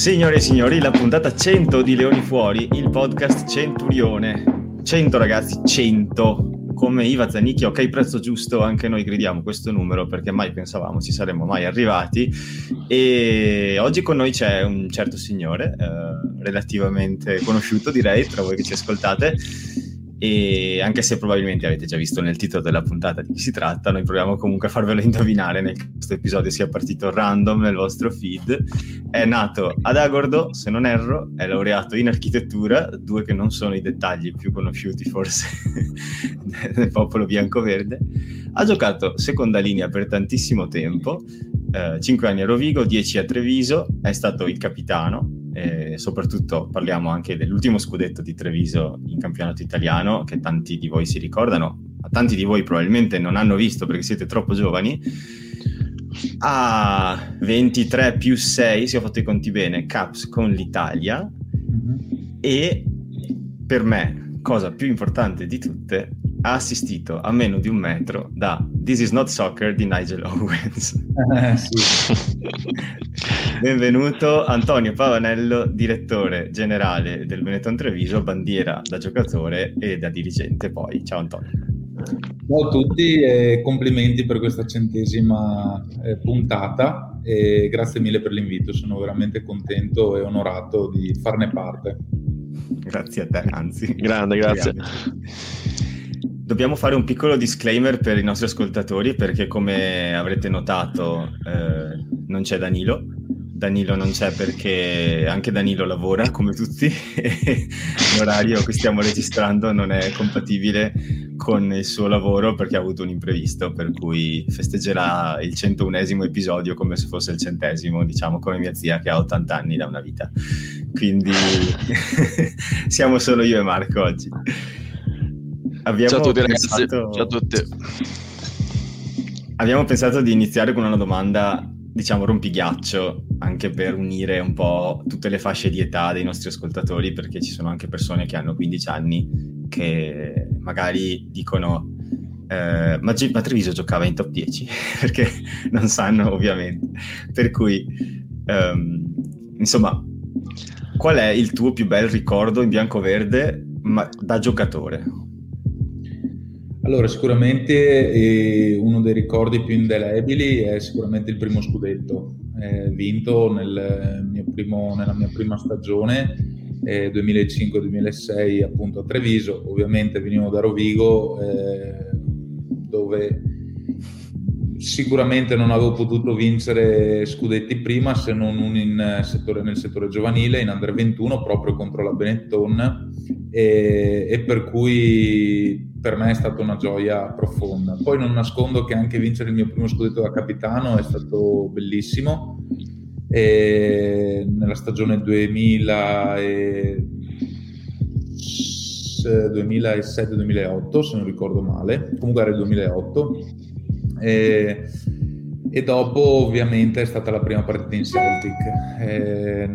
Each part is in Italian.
Signore e signori, la puntata 100 di Leoni Fuori, il podcast Centurione. 100 ragazzi, 100. Come Iva Zanicchi, ok, prezzo giusto, anche noi gridiamo questo numero perché mai pensavamo ci saremmo mai arrivati. E oggi con noi c'è un certo signore, eh, relativamente conosciuto direi, tra voi che ci ascoltate, e anche se probabilmente avete già visto nel titolo della puntata di chi si tratta, noi proviamo comunque a farvelo indovinare nel questo episodio sia partito random nel vostro feed. È nato ad Agordo, se non erro, è laureato in architettura, due che non sono i dettagli più conosciuti forse del popolo bianco-verde. Ha giocato seconda linea per tantissimo tempo, eh, 5 anni a Rovigo, 10 a Treviso, è stato il capitano, e soprattutto parliamo anche dell'ultimo scudetto di Treviso in campionato italiano che tanti di voi si ricordano, ma tanti di voi probabilmente non hanno visto perché siete troppo giovani. A 23 più 6, se ho fatto i conti bene, caps con l'Italia mm-hmm. e per me, cosa più importante di tutte, ha assistito a meno di un metro da This is not soccer di Nigel Owens. Eh, Benvenuto Antonio Pavanello, direttore generale del Benetton Treviso, bandiera da giocatore e da dirigente poi. Ciao Antonio. Ciao a tutti e complimenti per questa centesima eh, puntata e grazie mille per l'invito, sono veramente contento e onorato di farne parte. Grazie a te, anzi. Grande, grazie. Dobbiamo fare un piccolo disclaimer per i nostri ascoltatori perché come avrete notato eh, non c'è Danilo. Danilo non c'è perché anche Danilo lavora come tutti e l'orario che stiamo registrando non è compatibile con il suo lavoro perché ha avuto un imprevisto per cui festeggerà il 101esimo episodio come se fosse il centesimo, diciamo come mia zia che ha 80 anni da una vita. Quindi siamo solo io e Marco oggi. Abbiamo Ciao a tutti pensato... ragazzi, ciao a tutti. Abbiamo pensato di iniziare con una domanda, diciamo, rompighiaccio, anche per unire un po' tutte le fasce di età dei nostri ascoltatori, perché ci sono anche persone che hanno 15 anni che magari dicono eh, ma, G- ma Treviso giocava in top 10, perché non sanno ovviamente. Per cui, um, insomma, qual è il tuo più bel ricordo in bianco-verde ma da giocatore? Allora, sicuramente eh, uno dei ricordi più indelebili è sicuramente il primo scudetto, eh, vinto nel mio primo, nella mia prima stagione, eh, 2005-2006 appunto a Treviso, ovviamente venivo da Rovigo, eh, dove sicuramente non avevo potuto vincere scudetti prima se non un settore, nel settore giovanile, in Under 21, proprio contro la Benetton, e, e, per cui per me è stata una gioia profonda. Poi non nascondo che anche vincere il mio primo scudetto da capitano è stato bellissimo. E nella stagione 2000 e... 2007-2008, se non ricordo male, comunque era il 2008 e, e, dopo ovviamente è stata la prima partita in Celtic. E,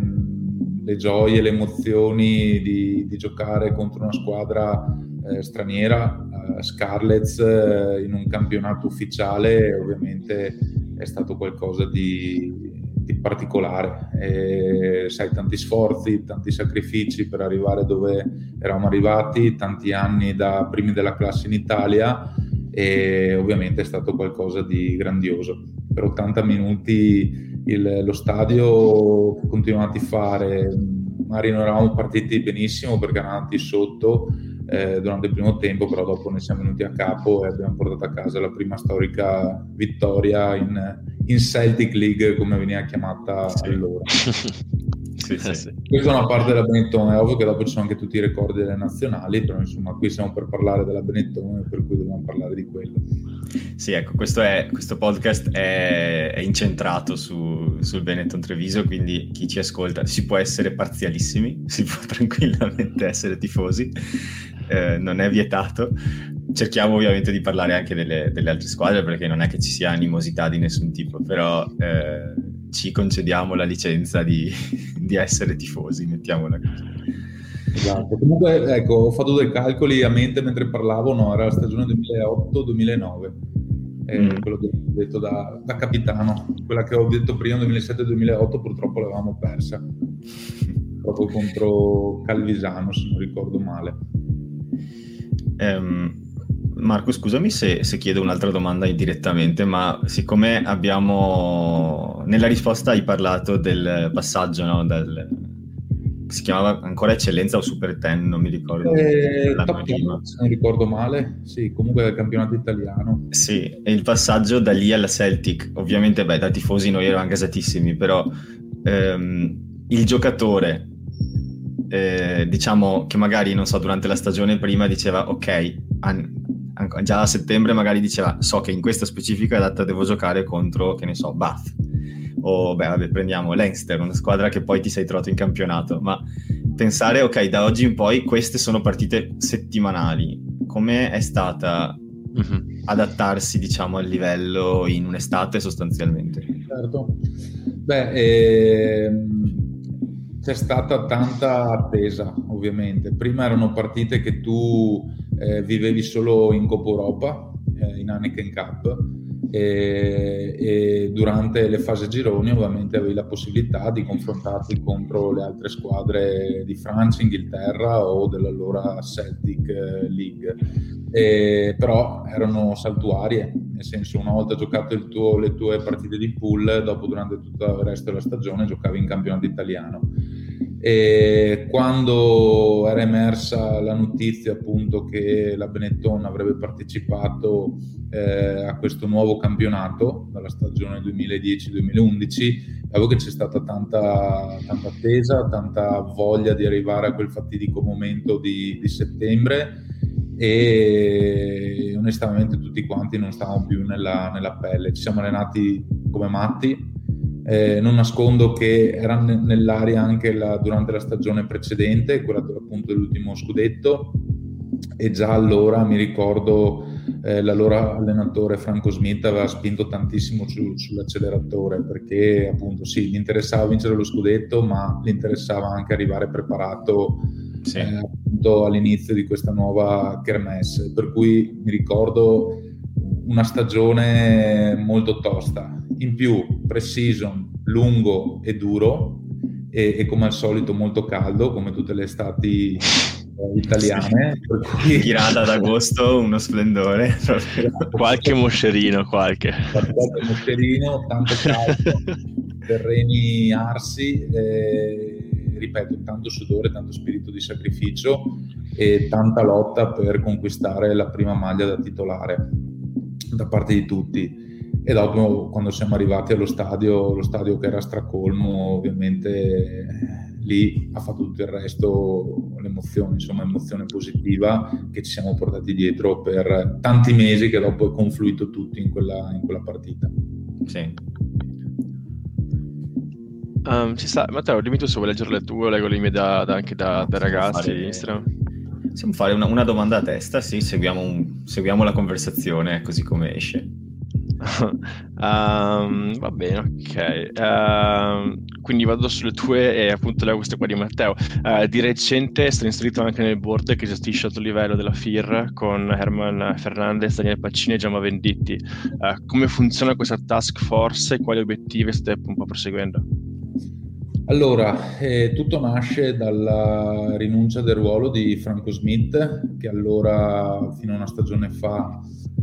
le gioie, le emozioni di, di giocare contro una squadra eh, straniera, eh, Scarlets, eh, in un campionato ufficiale, ovviamente è stato qualcosa di, di particolare. E, sai, tanti sforzi, tanti sacrifici per arrivare dove eravamo arrivati, tanti anni da primi della classe in Italia e ovviamente è stato qualcosa di grandioso. Per 80 minuti il, lo stadio continuava a tifare, magari non eravamo partiti benissimo perché eravamo avanti sotto eh, durante il primo tempo, però dopo ne siamo venuti a capo e abbiamo portato a casa la prima storica vittoria in, in Celtic League come veniva chiamata sì. allora. Sì, sì. sì. Questa è una parte della Benetton, è ovvio che dopo ci sono anche tutti i ricordi delle nazionali, però insomma qui siamo per parlare della Benetton, per cui dobbiamo parlare di quello. Sì, ecco, questo, è, questo podcast è, è incentrato su, sul Benetton Treviso, quindi chi ci ascolta si può essere parzialissimi, si può tranquillamente essere tifosi, eh, non è vietato. Cerchiamo ovviamente di parlare anche delle, delle, altre squadre perché non è che ci sia animosità di nessun tipo, però eh, ci concediamo la licenza di, di essere tifosi, mettiamola così. Esatto, comunque ecco, ho fatto dei calcoli a mente mentre parlavo, no, era la stagione 2008-2009, eh, mm. quello che ho detto da, da, capitano, quella che ho detto prima 2007-2008 purtroppo l'avevamo persa. proprio contro Calvisano, se non ricordo male. Um, Marco, scusami se, se, chiedo un'altra domanda direttamente, ma siccome abbiamo nella risposta hai parlato del passaggio no, dal, si chiamava ancora eccellenza o super ten, non mi ricordo. Eh, prima. se non ricordo male, sì, comunque del campionato italiano. Sì, e il passaggio da lì alla Celtic, ovviamente beh, da tifosi noi eravamo gasatissimi, però ehm, il giocatore, eh, diciamo che magari, non so, durante la stagione prima diceva ok, an- già a settembre magari diceva so che in questa specifica data devo giocare contro, che ne so, Bath o beh, vabbè, prendiamo Leinster, una squadra che poi ti sei trovato in campionato, ma pensare, ok, da oggi in poi queste sono partite settimanali, come è stata mm-hmm. adattarsi, diciamo, al livello in un'estate sostanzialmente? Certo. Beh, ehm, c'è stata tanta attesa, ovviamente. Prima erano partite che tu eh, vivevi solo in Coppa Europa, eh, in Heineken Cup, e, e, durante le fasi gironi ovviamente avevi la possibilità di confrontarti contro le altre squadre di Francia, Inghilterra o dell'allora Celtic eh, League. E, però erano saltuarie, nel senso una volta giocato tuo, le tue partite di pool, dopo durante tutto il resto della stagione giocavi in campionato italiano. E quando era emersa la notizia appunto che la Benetton avrebbe partecipato eh, a questo nuovo campionato dalla stagione 2010-2011 avevo che c'è stata tanta, tanta attesa, tanta voglia di arrivare a quel fatidico momento di, di settembre e onestamente tutti quanti non stavamo più nella, nella pelle, ci siamo allenati come matti eh, non nascondo che era nell'aria anche la, durante la stagione precedente, quella appunto dell'ultimo scudetto, e già allora mi ricordo eh, l'allora allenatore Franco Smith aveva spinto tantissimo su, sull'acceleratore perché appunto sì, gli interessava vincere lo scudetto, ma gli interessava anche arrivare preparato sì. eh, appunto all'inizio di questa nuova kermesse. Per cui mi ricordo una stagione molto tosta. In più, pre-season lungo e duro e, e, come al solito molto caldo, come tutte le estati italiane. Cui... Tirata ad agosto, uno splendore. qualche moscerino, qualche. Qualche moscerino, tanto caldo, terreni arsi. Eh, ripeto, tanto sudore, tanto spirito di sacrificio e tanta lotta per conquistare la prima maglia da titolare da parte di tutti. E dopo, quando siamo arrivati allo stadio, lo stadio che era stracolmo, ovviamente lì ha fatto tutto il resto, l'emozione, insomma, emozione positiva che ci siamo portati dietro per tanti mesi che dopo è confluito tutti in quella, in quella partita. Sì. Um, ci sta, Matteo, dimmi tu se vuoi leggere le tue, leggo le mie da, da anche da, da ragazzi fare... Possiamo fare una, una, domanda a testa, sì, seguiamo, un, seguiamo la conversazione così come esce. um, va bene, ok. Uh, quindi vado sulle tue e appunto leggo queste qua di Matteo. Uh, di recente è stato inserito anche nel board che gestisce alto livello della FIR con Herman Fernandez, Daniele Paccini e Giamma Venditti. Uh, come funziona questa task force e quali obiettivi state un po' proseguendo? Allora, eh, tutto nasce dalla rinuncia del ruolo di Franco Smith, che allora, fino a una stagione fa,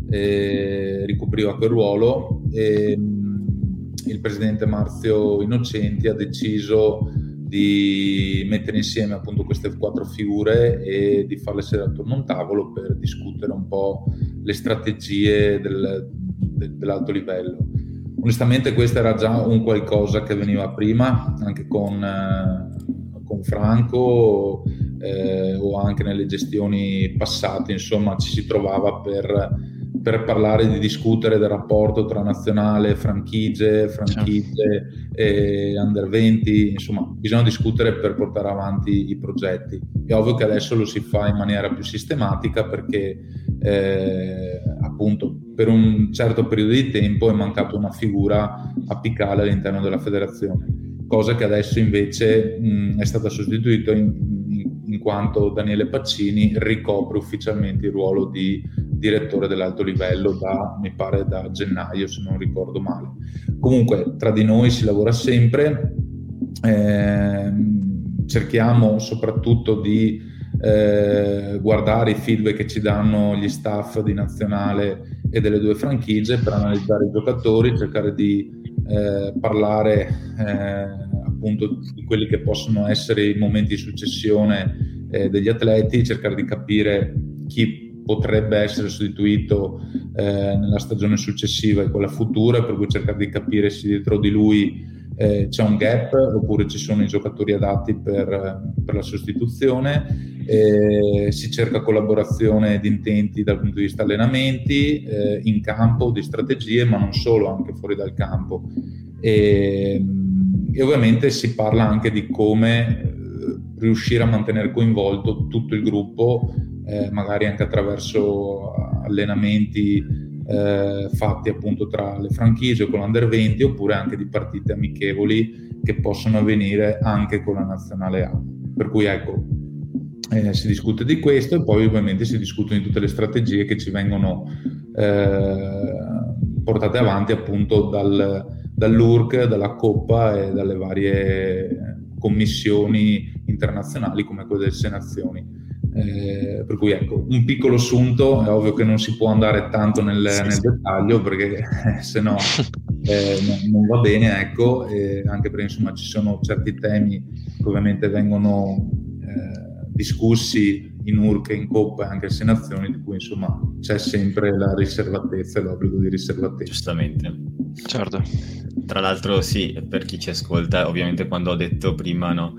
eh, ricopriva quel ruolo. E, mm, il presidente Marzio Innocenti ha deciso di mettere insieme appunto queste quattro figure e di farle sedere attorno a un tavolo per discutere un po' le strategie del, de, dell'alto livello. Onestamente questo era già un qualcosa che veniva prima, anche con, eh, con Franco eh, o anche nelle gestioni passate, insomma ci si trovava per, per parlare di discutere del rapporto tra nazionale, franchigie, franchigie e under 20, insomma bisogna discutere per portare avanti i progetti. È ovvio che adesso lo si fa in maniera più sistematica perché eh, appunto per un certo periodo di tempo è mancata una figura apicale all'interno della federazione, cosa che adesso invece mh, è stata sostituita in, in, quanto Daniele Paccini ricopre ufficialmente il ruolo di direttore dell'alto livello da, mi pare, da gennaio, se non ricordo male. Comunque, tra di noi si lavora sempre. Eh, cerchiamo soprattutto di eh, guardare i feedback che ci danno gli staff di nazionale e delle due franchigie per analizzare i giocatori, cercare di eh, parlare eh, appunto di quelli che possono essere i momenti di successione eh, degli atleti, cercare di capire chi potrebbe essere sostituito eh, nella stagione successiva e quella futura, per cui cercare di capire se dietro di lui eh, c'è un gap oppure ci sono i giocatori adatti per, per la sostituzione. Eh, si cerca collaborazione di intenti dal punto di vista allenamenti, eh, in campo, di strategie, ma non solo, anche fuori dal campo. E, e ovviamente si parla anche di come eh, riuscire a mantenere coinvolto tutto il gruppo, eh, magari anche attraverso allenamenti eh, fatti appunto tra le franchigie con l'Under 20 oppure anche di partite amichevoli che possono avvenire anche con la nazionale A. Per cui ecco, eh, si discute di questo e poi ovviamente si discutono di tutte le strategie che ci vengono eh, portate avanti appunto dal, dall'URC, dalla Coppa e dalle varie commissioni internazionali come quelle delle Nazioni. Eh, per cui ecco, un piccolo sunto, è ovvio che non si può andare tanto nel, sì, nel sì. dettaglio perché eh, se no eh, non, non, va bene, ecco, anche perché insomma ci sono certi temi che ovviamente vengono eh, discussi in URC e in Coppa e anche in Nazioni, di cui insomma c'è sempre la riservatezza e l'obbligo di riservatezza. Giustamente. Certo. Tra l'altro sì, per chi ci ascolta, ovviamente quando ho detto prima, no,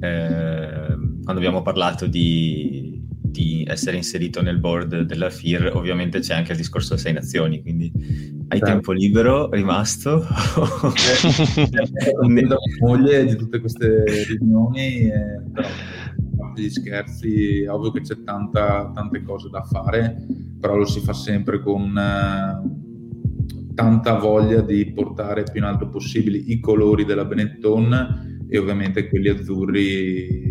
eh, quando abbiamo parlato di, di, essere inserito nel board della FIR, ovviamente c'è anche il discorso Sei Nazioni, quindi hai sì. tempo libero rimasto? eh, moglie di tutte queste riunioni, eh, però gli scherzi, ovvio che c'è tanta, tante cose da fare, però lo si fa sempre con eh, tanta voglia di portare più in alto possibile i colori della Benetton e ovviamente quelli azzurri,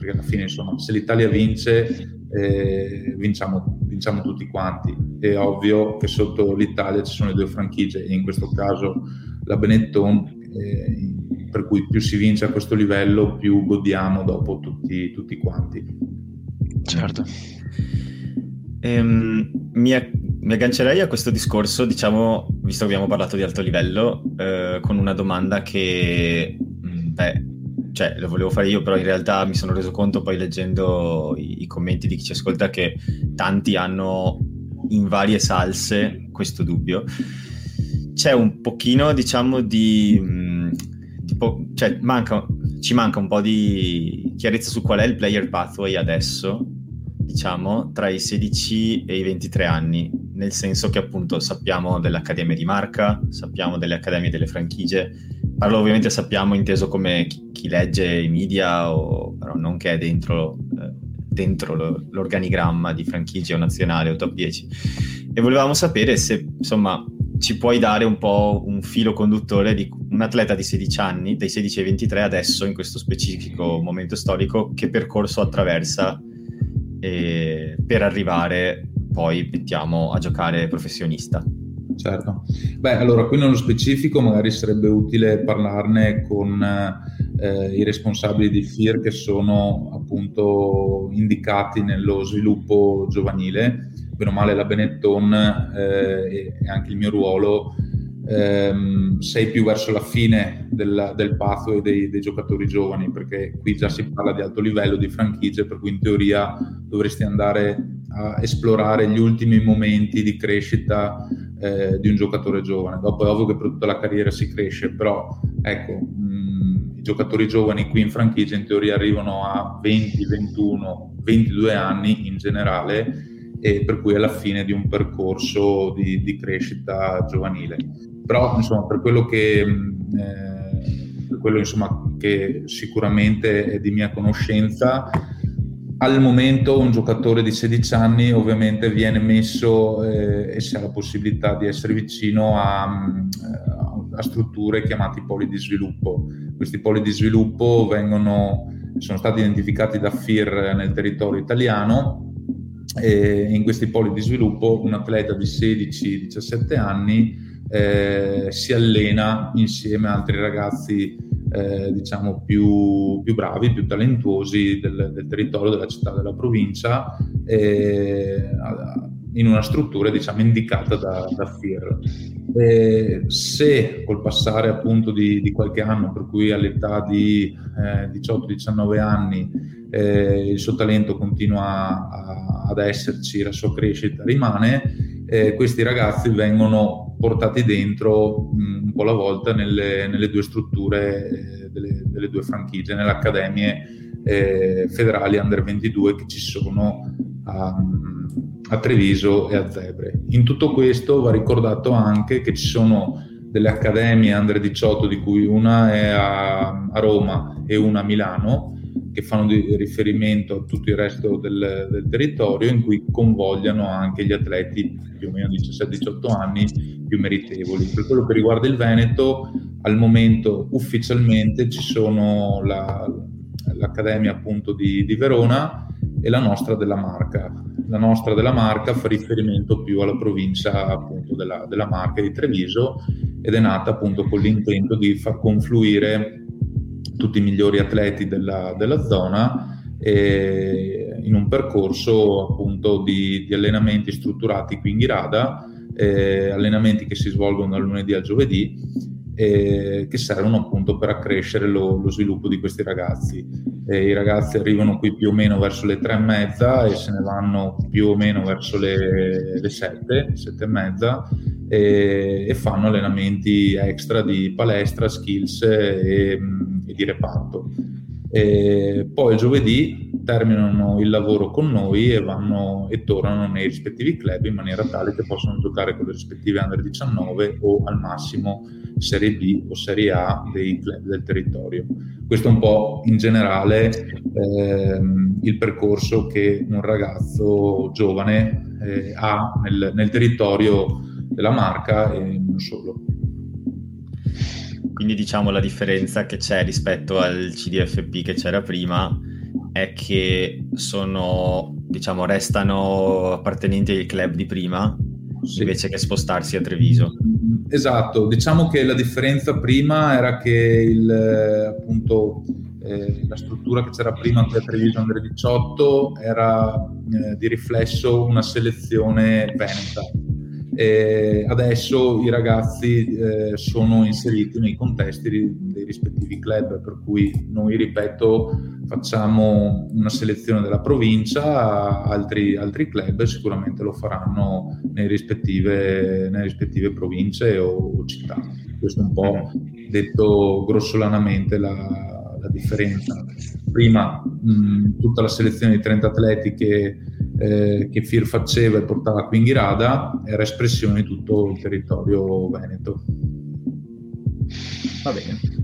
perché alla fine insomma se l'Italia vince eh, vinciamo, vinciamo tutti quanti. È ovvio che sotto l'Italia ci sono le due franchigie e in questo caso la Benetton. Eh, per cui più si vince a questo livello, più godiamo dopo tutti, tutti quanti. Certo. Ehm, mi, mi, aggancerei a questo discorso, diciamo, visto che abbiamo parlato di alto livello, eh, con una domanda che, mm, beh, cioè, lo volevo fare io, però in realtà mi sono reso conto poi leggendo i, i commenti di chi ci ascolta che tanti hanno in varie salse questo dubbio. C'è un pochino, diciamo, di mm, tipo, cioè, manca, ci manca un po' di chiarezza su qual è il player pathway adesso, diciamo, tra i 16 e i 23 anni, nel senso che appunto sappiamo dell'Accademia di Marca, sappiamo delle Accademie delle franchigie, parlo ovviamente sappiamo inteso come chi, chi legge i media, o, però non che è dentro, eh, dentro lo, l'organigramma di franchigie o nazionale o top 10. E volevamo sapere se, insomma, ci puoi dare un po' un filo conduttore di un atleta di 16 anni, dai 16 ai 23 adesso, in questo specifico momento storico, che percorso attraversa eh, per arrivare poi, mettiamo, a giocare professionista? Certo. Beh, allora qui nello specifico magari sarebbe utile parlarne con eh, i responsabili di FIR che sono appunto indicati nello sviluppo giovanile bene o male la Benetton eh, e anche il mio ruolo ehm, sei più verso la fine del, del pathway dei, dei, giocatori giovani perché qui già si parla di alto livello di franchigie per cui in teoria dovresti andare a esplorare gli ultimi momenti di crescita eh, di un giocatore giovane. Dopo è ovvio che per tutta la carriera si cresce però ecco mh, i giocatori giovani qui in franchigia in teoria arrivano a 20, 21, 22 anni in generale e per cui alla fine di un percorso di, di crescita giovanile. Però insomma, per quello che, eh, per quello, insomma, che sicuramente è di mia conoscenza, al momento un giocatore di 16 anni ovviamente viene messo eh, e si ha la possibilità di essere vicino a, eh, a, strutture chiamate poli di sviluppo. Questi poli di sviluppo vengono, sono stati identificati da FIR nel territorio italiano e in questi poli di sviluppo un atleta di 16-17 anni eh, si allena insieme a altri ragazzi eh, diciamo più, più, bravi, più talentuosi del, del, territorio, della città, della provincia, eh, in una struttura diciamo indicata da, da FIR. E se col passare appunto di, di, qualche anno, per cui all'età di eh, 18-19 anni eh, il suo talento continua a, ad esserci, la sua crescita rimane, eh, questi ragazzi vengono portati dentro mh, un po' alla volta nelle, nelle due strutture eh, delle, delle, due franchigie, nelle accademie eh, federali under 22 che ci sono a, a Treviso e a Zebre. In tutto questo va ricordato anche che ci sono delle accademie under 18 di cui una è a, a Roma e una a Milano che fanno riferimento a tutto il resto del, del, territorio in cui convogliano anche gli atleti più o meno 17-18 anni più meritevoli. Per quello che riguarda il Veneto, al momento ufficialmente ci sono la, l'Accademia appunto di, di Verona e la nostra della Marca. La nostra della Marca fa riferimento più alla provincia appunto della, della Marca di Treviso ed è nata appunto con l'intento di far confluire tutti i migliori atleti della, della zona in un percorso appunto di, di, allenamenti strutturati qui in Ghirada, eh, allenamenti che si svolgono dal lunedì al giovedì eh, che servono appunto per accrescere lo, lo sviluppo di questi ragazzi. Eh, I ragazzi arrivano qui più o meno verso le tre e mezza e se ne vanno più o meno verso le, le sette, sette e mezza e, e fanno allenamenti extra di palestra, skills e, e di reparto. E poi il giovedì terminano il lavoro con noi e vanno e tornano nei rispettivi club in maniera tale che possono giocare con le rispettive under 19 o al massimo Serie B o Serie A dei club del territorio. Questo è un po' in generale ehm, il percorso che un ragazzo giovane eh, ha nel, nel territorio della marca e non solo. Quindi diciamo la differenza che c'è rispetto al CDFP che c'era prima è che sono, diciamo, restano appartenenti ai club di prima sì. invece che spostarsi a Treviso. Esatto, diciamo che la differenza prima era che il, appunto, eh, la struttura che c'era prima a Treviso Under 18 era eh, di riflesso una selezione veneta e adesso i ragazzi eh, sono inseriti nei contesti dei rispettivi club, per cui noi, ripeto, facciamo una selezione della provincia, altri, altri club sicuramente lo faranno nelle rispettive, nelle rispettive province o, o, città. Questo è un po' detto grossolanamente la, la differenza. Prima mh, tutta la selezione di 30 atleti che eh, che FIR faceva e portava qui in Ghirada era espressione di tutto il territorio veneto. Va bene.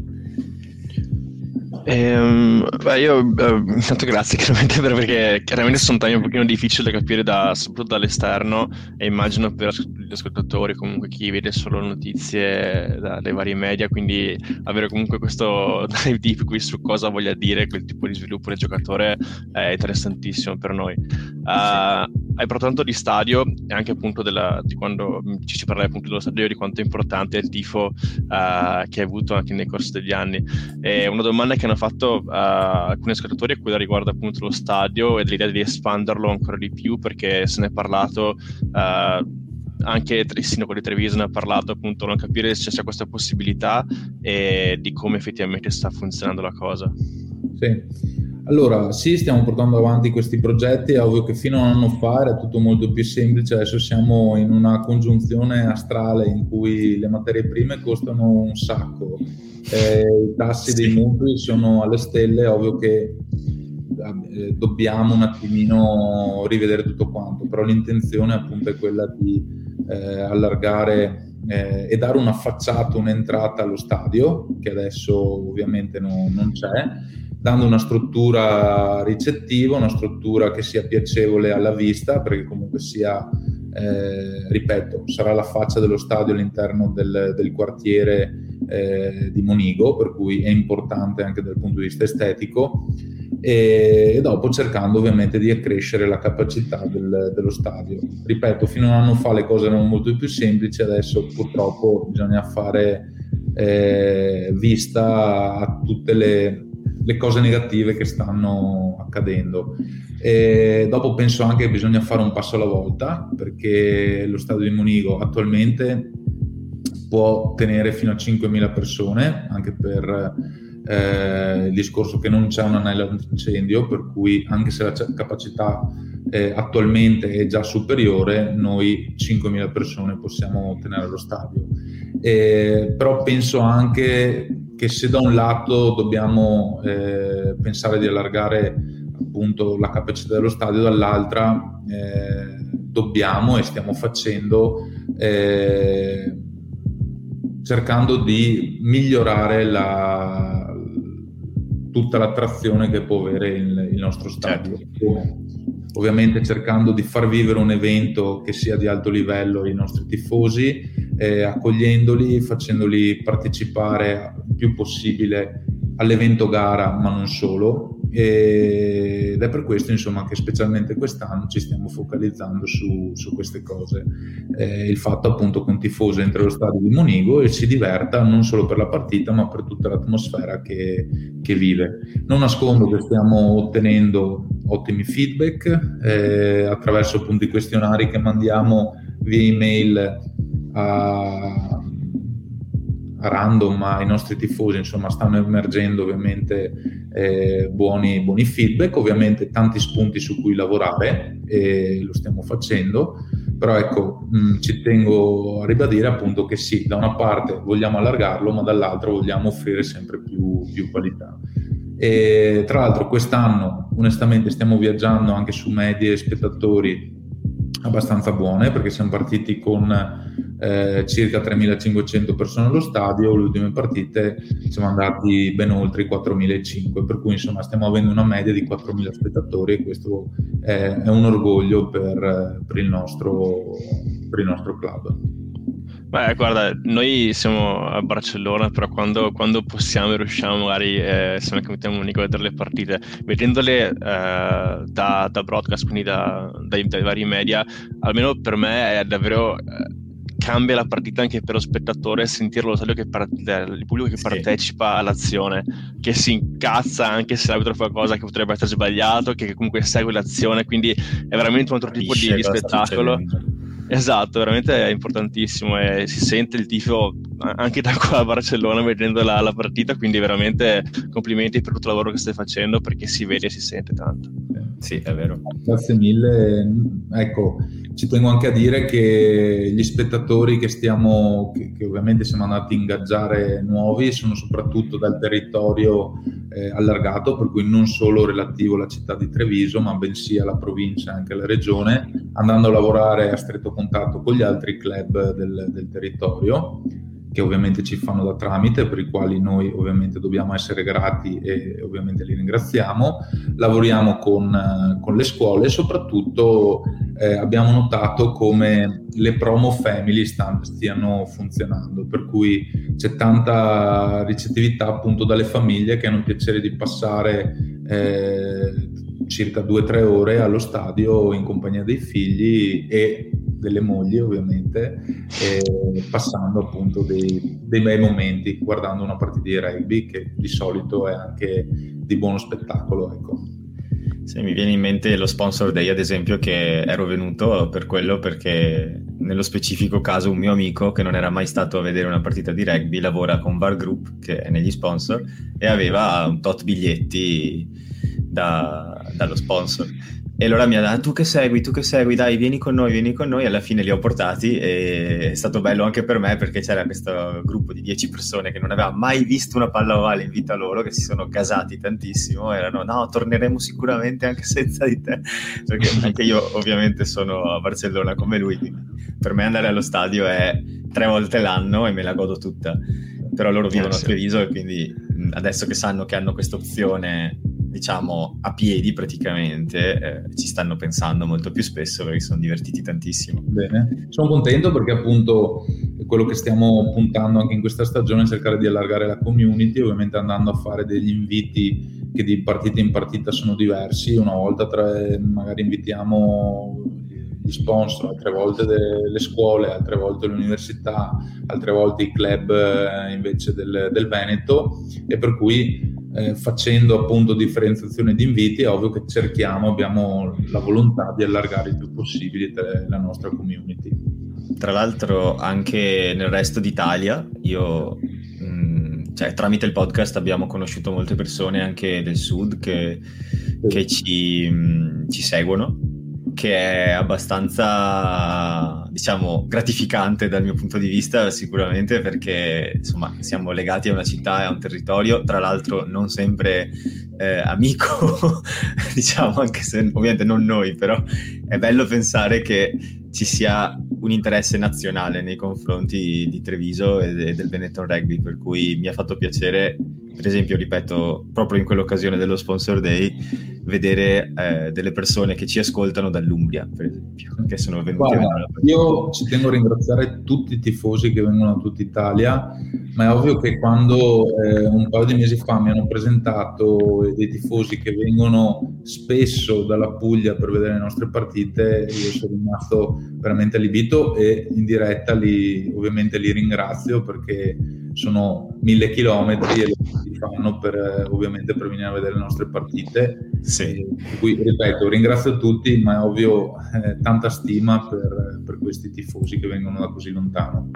Ehm, beh, io eh, intanto grazie chiaramente per, perché chiaramente sono temi un pochino difficili da capire da, soprattutto dall'esterno e immagino per gli ascoltatori comunque chi vede solo notizie da, dai vari media quindi avere comunque questo dive deep qui su cosa voglia dire quel tipo di sviluppo del giocatore è interessantissimo per noi. Uh, hai parlato tanto di stadio e anche appunto della, di quando ci si parla appunto dello stadio di quanto è importante il tifo uh, che hai avuto anche nel corso degli anni. E una domanda che hanno fatto uh, alcuni ascoltatori è quella riguarda appunto lo stadio e l'idea di espanderlo ancora di più perché se ne è parlato uh, anche il sindaco di Treviso ne ha parlato appunto non capire se c'è questa possibilità e di come effettivamente sta funzionando la cosa sì allora, sì, stiamo portando avanti questi progetti, è ovvio che fino a un anno fa era tutto molto più semplice, adesso siamo in una congiunzione astrale in cui le materie prime costano un sacco, eh, i tassi sì. dei mutui sono alle stelle, è ovvio che eh, dobbiamo un attimino rivedere tutto quanto, però l'intenzione appunto è quella di eh, allargare eh, e dare una facciata, un'entrata allo stadio, che adesso ovviamente no, non c'è, dando una struttura ricettiva, una struttura che sia piacevole alla vista, perché comunque sia, eh, ripeto, sarà la faccia dello stadio all'interno del, del quartiere eh, di Monigo, per cui è importante anche dal punto di vista estetico, e, e dopo cercando ovviamente di accrescere la capacità del, dello stadio. Ripeto, fino a un anno fa le cose erano molto più semplici, adesso purtroppo bisogna fare eh, vista a tutte le, le, cose negative che stanno accadendo. E dopo penso anche che bisogna fare un passo alla volta perché lo stadio di Monigo attualmente può tenere fino a 5.000 persone anche per eh, il discorso che non c'è un anello antincendio per cui anche se la capacità eh, attualmente è già superiore, noi 5.000 persone possiamo tenere allo stadio. Eh, però penso anche che se da un lato dobbiamo eh, pensare di allargare appunto la capacità dello stadio, dall'altra eh, dobbiamo e stiamo facendo eh, cercando di migliorare la, tutta l'attrazione che può avere il, il nostro stadio. Certo ovviamente cercando di far vivere un evento che sia di alto livello ai nostri tifosi, eh, accogliendoli, facendoli partecipare il più possibile all'evento gara, ma non solo. ed è per questo insomma, che specialmente quest'anno ci stiamo focalizzando su, su queste cose. Eh, il fatto appunto che un tifoso entri allo stadio di Monigo e si diverta non solo per la partita, ma per tutta l'atmosfera che, che vive. Non nascondo che stiamo ottenendo ottimi feedback eh, attraverso appunto i questionari che mandiamo via email a, a random ai nostri tifosi, insomma stanno emergendo ovviamente eh, buoni, buoni, feedback, ovviamente tanti spunti su cui lavorare e lo stiamo facendo, però ecco mh, ci tengo a ribadire appunto che sì, da una parte vogliamo allargarlo, ma dall'altra vogliamo offrire sempre più, più qualità. E, tra l'altro quest'anno onestamente stiamo viaggiando anche su medie spettatori abbastanza buone perché siamo partiti con eh, circa 3.500 persone allo stadio, le ultime partite siamo andati ben oltre i 4.500 per cui insomma stiamo avendo una media di 4.000 spettatori e questo è, è un orgoglio per, per, il nostro, per il nostro club. Beh, guarda, noi siamo a Barcellona, però quando, quando possiamo e riusciamo, magari eh, se ne commettiamo unico a vedere le partite, vedendole eh, da, da, broadcast, quindi da, dai, dai, vari media, almeno per me è davvero. Eh, cambia la partita anche per lo spettatore sentirlo lo stadio part- il pubblico che sì. partecipa all'azione che si incazza anche se l'arbitro fa qualcosa che potrebbe essere sbagliato che comunque segue l'azione quindi è veramente un altro tipo di, di spettacolo Esatto, veramente è importantissimo e si sente il tifo anche da qua a Barcellona vedendo la, la, partita, quindi veramente complimenti per tutto il lavoro che stai facendo perché si vede e si sente tanto. Sì, è vero. Grazie mille. Ecco, ci tengo anche a dire che gli spettatori che stiamo, che, che ovviamente siamo andati a ingaggiare nuovi, sono soprattutto dal territorio eh, allargato, per cui non solo relativo alla città di Treviso, ma bensì alla provincia e anche alla regione, andando a lavorare a stretto contatto con gli altri club del, del territorio che ovviamente ci fanno da tramite, per i quali noi ovviamente dobbiamo essere grati e ovviamente li ringraziamo. Lavoriamo con, con le scuole e soprattutto eh, abbiamo notato come le promo family stanno, stiano funzionando, per cui c'è tanta ricettività appunto dalle famiglie che hanno piacere di passare eh, circa due o tre ore allo stadio in compagnia dei figli e delle mogli ovviamente, passando appunto dei, dei, bei momenti guardando una partita di rugby che di solito è anche di buono spettacolo. Ecco. Sì, mi viene in mente lo sponsor day, ad esempio, che ero venuto per quello perché nello specifico caso un mio amico che non era mai stato a vedere una partita di rugby lavora con Var Group, che è negli sponsor, e aveva un tot biglietti da, dallo sponsor. E allora mi ha detto, tu che segui, tu che segui, dai, vieni con noi, vieni con noi. Alla fine li ho portati e è stato bello anche per me perché c'era questo gruppo di 10 persone che non aveva mai visto una palla ovale in vita loro, che si sono gasati tantissimo. Erano, no, torneremo sicuramente anche senza di te. Perché anche io ovviamente sono a Barcellona come lui, quindi per me andare allo stadio è tre volte l'anno e me la godo tutta. Però loro vivono a Treviso e quindi adesso che sanno che hanno questa opzione diciamo a piedi praticamente, eh, ci stanno pensando molto più spesso perché sono divertiti tantissimo. Bene, sono contento perché appunto quello che stiamo puntando anche in questa stagione è cercare di allargare la community, ovviamente andando a fare degli inviti che di partita in partita sono diversi, una volta tre magari invitiamo gli sponsor, altre volte le scuole, altre volte le università, altre volte i club eh, invece del, del Veneto. E per cui eh, facendo appunto differenziazione di inviti è ovvio che cerchiamo, abbiamo la volontà di allargare il più possibile la nostra community. Tra l'altro anche nel resto d'Italia io cioè, tramite il podcast abbiamo conosciuto molte persone anche del sud che, che ci, mm, ci, seguono, che è abbastanza, diciamo, gratificante dal mio punto di vista sicuramente perché, insomma, siamo legati a una città e a un territorio, tra l'altro non sempre eh, amico, diciamo, anche se ovviamente non noi, però è bello pensare che ci sia un interesse nazionale nei confronti di Treviso e del Benetton Rugby, per cui mi ha fatto piacere, per esempio, ripeto, proprio in quell'occasione dello Sponsor Day, vedere eh, delle persone che ci ascoltano dall'Umbria, per esempio, che sono venuti Guarda, Io ci tengo a ringraziare tutti i tifosi che vengono da tutta Italia, ma è ovvio che quando eh, un paio di mesi fa mi hanno presentato dei tifosi che vengono spesso dalla Puglia per vedere le nostre partite, io sono rimasto veramente allibito e in diretta li, ovviamente li ringrazio perché sono mille chilometri e li fanno per, ovviamente per venire a vedere le nostre partite. Sì. Per cui, ripeto, ringrazio tutti, ma è ovvio eh, tanta stima per, per questi tifosi che vengono da così lontano.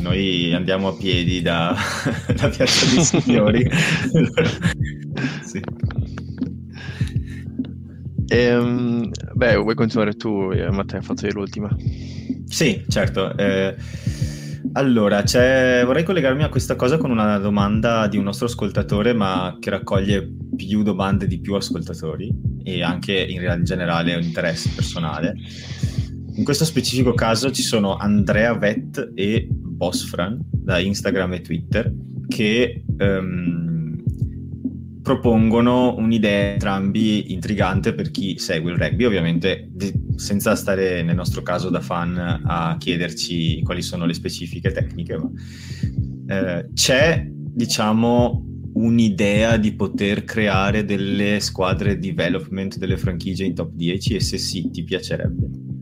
Noi andiamo a piedi da, da Piazza dei Signori. sì. Ehm, beh, vuoi continuare tu, eh, Matteo? Hai fatto l'ultima. Sì, certo. Eh, allora, vorrei collegarmi a questa cosa con una domanda di un nostro ascoltatore, ma che raccoglie più domande di più ascoltatori e anche in, generale un interesse personale. In questo specifico caso ci sono Andrea Vett e Bosfran da Instagram e Twitter che um, propongono un'idea entrambi intrigante per chi segue il rugby, ovviamente senza stare nel nostro caso da fan a chiederci quali sono le specifiche tecniche, ma eh, c'è diciamo un'idea di poter creare delle squadre development delle franchigie in top 10 e se sì ti piacerebbe?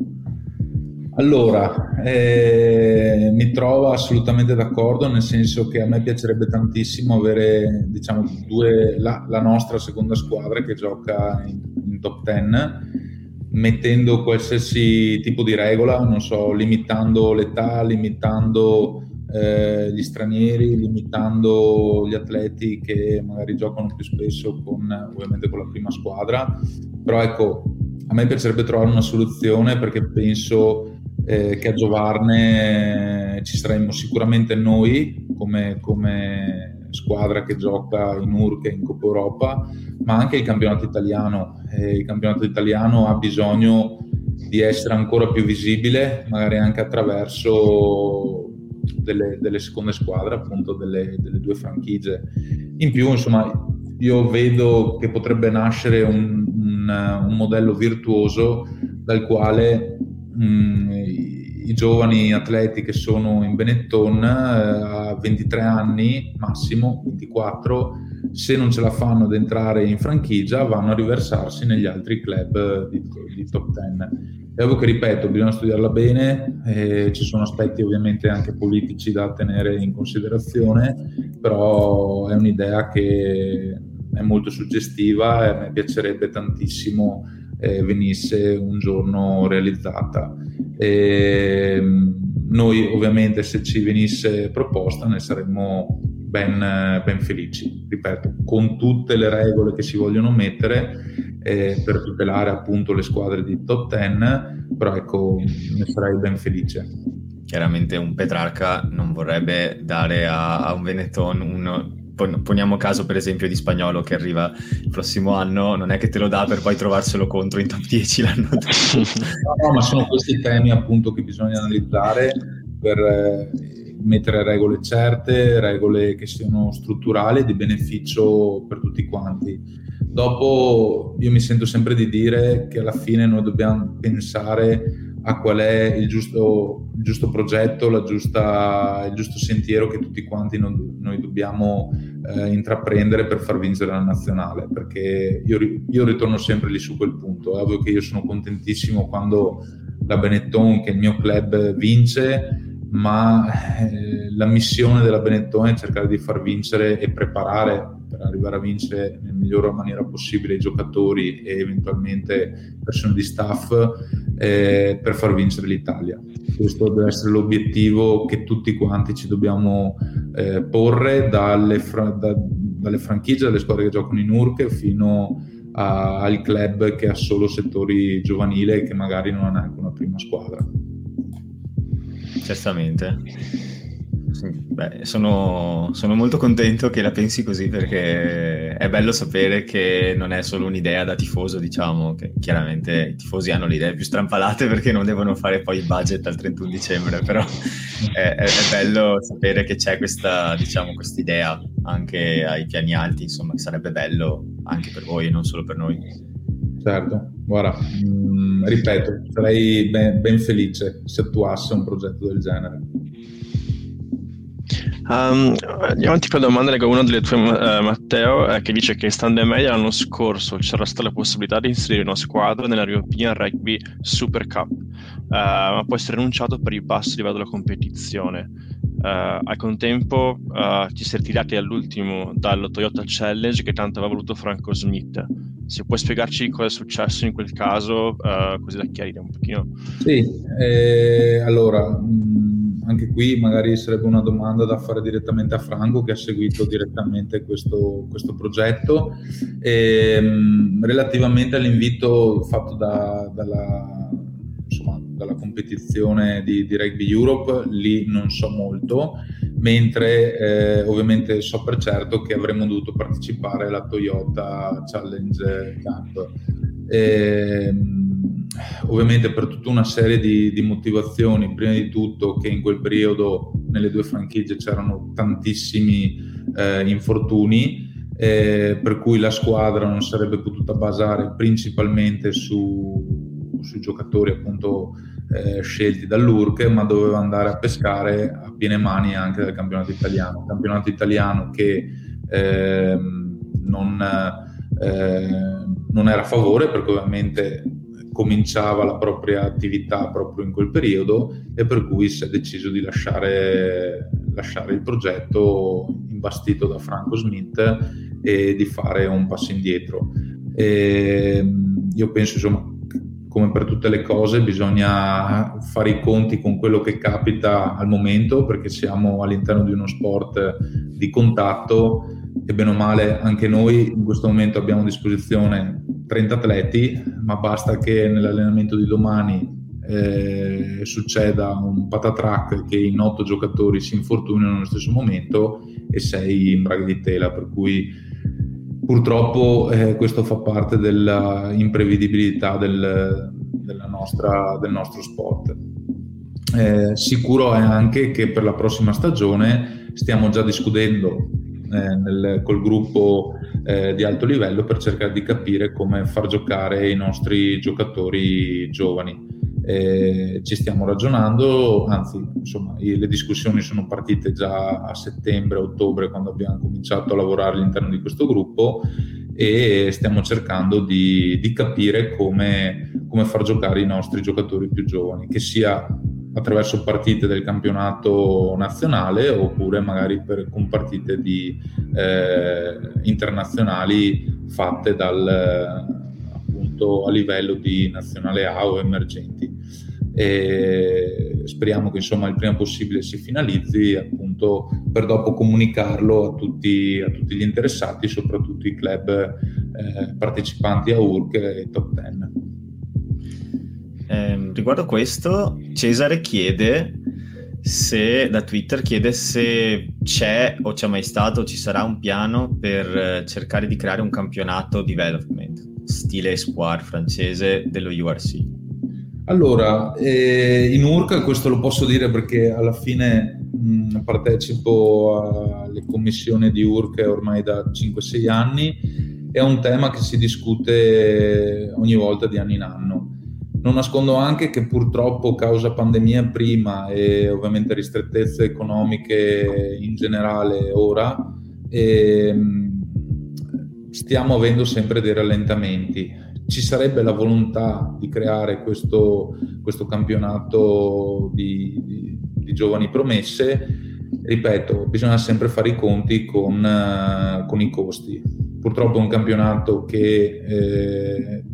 Allora, eh, mi trovo assolutamente d'accordo, nel senso che a me piacerebbe tantissimo avere diciamo, due, la, la, nostra seconda squadra che gioca in, in top 10 mettendo qualsiasi tipo di regola, non so, limitando l'età, limitando eh, gli stranieri, limitando gli atleti che magari giocano più spesso con, ovviamente con la prima squadra, però ecco, a me piacerebbe trovare una soluzione perché penso eh, che a giovarne ci saremmo sicuramente noi come, come squadra che gioca in URC e in Coppa Europa, ma anche il campionato italiano. Eh, il campionato italiano ha bisogno di essere ancora più visibile, magari anche attraverso delle, delle seconde squadre, appunto delle, delle, due franchigie. In più, insomma, io vedo che potrebbe nascere un, un, un modello virtuoso dal quale mh, mm, i giovani atleti che sono in Benetton eh, a 23 anni massimo, 24, se non ce la fanno ad entrare in franchigia vanno a riversarsi negli altri club di, di top 10. È ovvio che, ripeto, bisogna studiarla bene, eh, ci sono aspetti ovviamente anche politici da tenere in considerazione, però è un'idea che è molto suggestiva e a me piacerebbe tantissimo eh, venisse un giorno realizzata. E, ehm, noi ovviamente se ci venisse proposta ne saremmo ben, ben, felici, ripeto, con tutte le regole che si vogliono mettere eh, per tutelare appunto le squadre di top 10, però ecco, ne sarei ben felice. Chiaramente un Petrarca non vorrebbe dare a, a un Benetton un poniamo caso per esempio di spagnolo che arriva il prossimo anno, non è che te lo dà per poi trovarselo contro in top 10 l'anno dopo. no, no, ma sono questi temi appunto che bisogna analizzare per eh, mettere regole certe, regole che siano strutturali di beneficio per tutti quanti. Dopo io mi sento sempre di dire che alla fine noi dobbiamo pensare a qual è il giusto, il giusto progetto, giusta, il giusto sentiero che tutti quanti non, noi dobbiamo eh, intraprendere per far vincere la nazionale, perché io, io, ritorno sempre lì su quel punto. È ovvio che io sono contentissimo quando la Benetton che il mio club vince, ma eh, la missione della Benetton è cercare di far vincere e preparare per arrivare a vincere nella migliore maniera possibile i giocatori e eventualmente persone di staff eh, per far vincere l'Italia. Questo deve essere l'obiettivo che tutti quanti ci dobbiamo eh, porre dalle, fra- da, dalle franchigie, dalle squadre che giocano in URC fino a, al club che ha solo settori giovanili e che magari non ha neanche una prima squadra. Certamente. Beh, sono, sono, molto contento che la pensi così perché è bello sapere che non è solo un'idea da tifoso, diciamo, che chiaramente i tifosi hanno le idee più strampalate perché non devono fare poi il budget al 31 dicembre, però è, è, è bello sapere che c'è questa, diciamo, idea anche ai piani alti, insomma, che sarebbe bello anche per voi e non solo per noi. Certo, guarda, mh, mm, ripeto, sarei ben, ben felice se attuasse un progetto del genere. Um, andiamo avanti con la domanda, leggo una delle tue, uh, Matteo, eh, che dice che stando media l'anno scorso c'era stata la possibilità di inserire una squadra nella European Rugby Super Cup, uh, ma poi si è rinunciato per il basso livello della competizione. Uh, al contempo ci si è ritirati all'ultimo dal Toyota Challenge che tanto aveva voluto Franco Smith. Se puoi spiegarci cosa è successo in quel caso, uh, così da chiarire un pochino. Sì, eh, allora, mh, anche qui magari sarebbe una domanda da fare direttamente a Franco che ha seguito direttamente questo, questo progetto. E, mh, relativamente all'invito fatto da, dalla insomma, dalla competizione di, di, Rugby Europe, lì non so molto, mentre eh, ovviamente so per certo che avremmo dovuto partecipare alla Toyota Challenge Cup. E, ovviamente per tutta una serie di, di, motivazioni, prima di tutto che in quel periodo nelle due franchigie c'erano tantissimi eh, infortuni, eh, per cui la squadra non sarebbe potuta basare principalmente su sui giocatori appunto eh, scelti dall'URC, ma doveva andare a pescare a piene mani anche dal campionato italiano. Campionato italiano che eh, non, eh, non, era a favore perché ovviamente cominciava la propria attività proprio in quel periodo e per cui si è deciso di lasciare, lasciare il progetto imbastito da Franco Smith e di fare un passo indietro. E io penso insomma come per tutte le cose bisogna fare i conti con quello che capita al momento perché siamo all'interno di uno sport di contatto e bene o male anche noi in questo momento abbiamo a disposizione 30 atleti ma basta che nell'allenamento di domani eh, succeda un patatrack che in otto giocatori si infortunino nello stesso momento e sei in braghe di tela per cui Purtroppo eh, questo fa parte dell'imprevedibilità del, del nostro sport. Eh, sicuro è anche che per la prossima stagione stiamo già discutendo eh, nel, col gruppo eh, di alto livello per cercare di capire come far giocare i nostri giocatori giovani. Eh, ci stiamo ragionando, anzi, insomma, le discussioni sono partite già a settembre, ottobre, quando abbiamo cominciato a lavorare all'interno di questo gruppo e stiamo cercando di, di capire come, come, far giocare i nostri giocatori più giovani, che sia attraverso partite del campionato nazionale oppure magari per, con partite di, eh, internazionali fatte dal, appunto a livello di nazionale A o emergenti. E speriamo che insomma il prima possibile si finalizzi appunto per dopo comunicarlo a tutti, a tutti gli interessati, soprattutto i club eh, partecipanti a URC e Top 10. Eh, riguardo questo, Cesare chiede se da Twitter chiede se c'è o c'è mai stato o ci sarà un piano per eh, cercare di creare un campionato development stile Espoir francese dello URC? Allora, eh, in URC questo lo posso dire perché alla fine mh, partecipo alle commissioni di URC ormai da 5-6 anni, è un tema che si discute ogni volta di anno in anno. Non nascondo anche che purtroppo causa pandemia prima e ovviamente ristrettezze economiche in generale ora, ehm, stiamo avendo sempre dei rallentamenti. ci sarebbe la volontà di creare questo, questo campionato di, di, di, giovani promesse, ripeto, bisogna sempre fare i conti con, uh, con i costi. Purtroppo è un campionato che eh,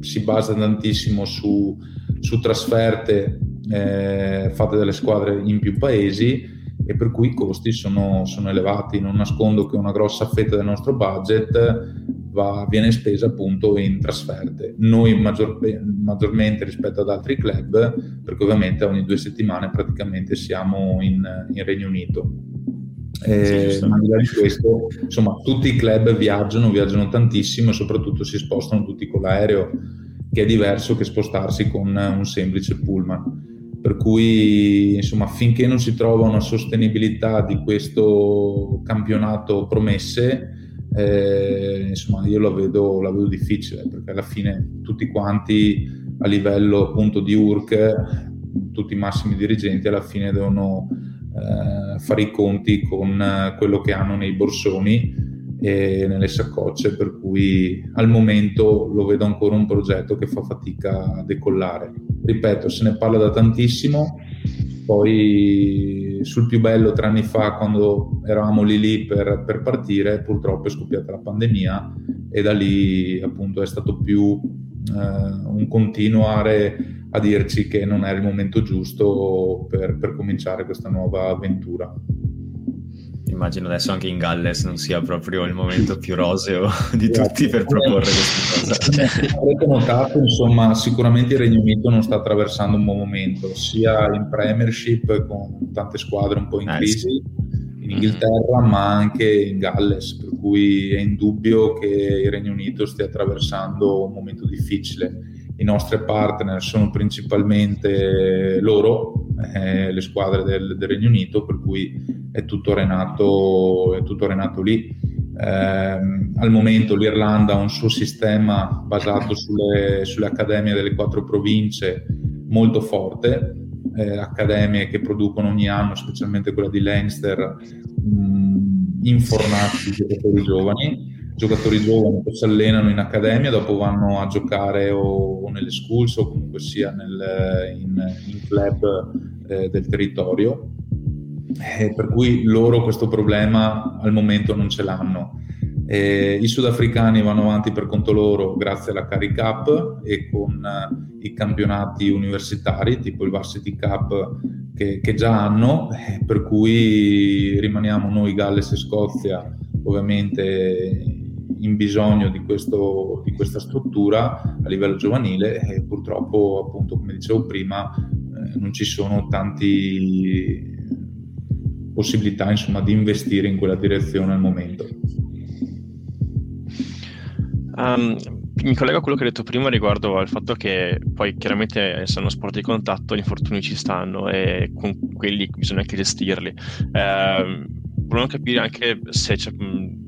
si basa tantissimo su, su trasferte eh, fatte dalle squadre in più paesi e per cui i costi sono, sono, elevati. Non nascondo che una grossa fetta del nostro budget va, viene spesa appunto in trasferte. Noi maggior, maggiormente rispetto ad altri club, perché ovviamente ogni due settimane praticamente siamo in, in Regno Unito. Eh, sì, ma al di là di questo, insomma, tutti i club viaggiano, viaggiano tantissimo e soprattutto si spostano tutti con l'aereo, che è diverso che spostarsi con un semplice pullman. Per cui, insomma, finché non si trova una sostenibilità di questo campionato promesse, eh, insomma, io la vedo, la vedo difficile perché alla fine tutti quanti a livello appunto di URC, tutti i massimi dirigenti alla fine devono eh, fare i conti con eh, quello che hanno nei borsoni e nelle saccocce, per cui al momento lo vedo ancora un progetto che fa fatica a decollare. Ripeto, se ne parla da tantissimo, poi sul più bello tre anni fa quando eravamo lì lì per, per partire, purtroppo è scoppiata la pandemia e da lì appunto è stato più eh, un continuare a dirci che non era il momento giusto per, per cominciare questa nuova avventura immagino adesso anche in Galles non sia proprio il momento più roseo di tutti per proporre questa cosa. Avete notato, insomma, sicuramente il Regno Unito non sta attraversando un buon momento, sia in Premiership con tante squadre un po' in eh, crisi, sì. in Inghilterra, ma anche in Galles, per cui è indubbio che il Regno Unito stia attraversando un momento difficile i nostri partner sono principalmente loro, eh, le squadre del, del, Regno Unito, per cui è tutto renato, è tutto renato lì. Eh, al momento l'Irlanda ha un suo sistema basato sulle, sulle accademie delle quattro province molto forte, eh, accademie che producono ogni anno, specialmente quella di Leinster, mh, infornati giocatori giovani giocatori giovani che si allenano in accademia, dopo vanno a giocare o, o nelle schools o comunque sia nel, in, in, club eh, del territorio. Eh, per cui loro questo problema al momento non ce l'hanno. Eh, I sudafricani vanno avanti per conto loro grazie alla Cari Cup e con eh, i campionati universitari tipo il Varsity Cup che, che già hanno, eh, per cui rimaniamo noi Galles e Scozia ovviamente in bisogno di, questo, di, questa struttura a livello giovanile e purtroppo, appunto, come dicevo prima, eh, non ci sono tante possibilità insomma, di investire in quella direzione al momento. Um, mi collego a quello che hai detto prima riguardo al fatto che poi chiaramente essendo sport di contatto gli infortuni ci stanno e con quelli bisogna anche gestirli. Uh, volevo capire anche se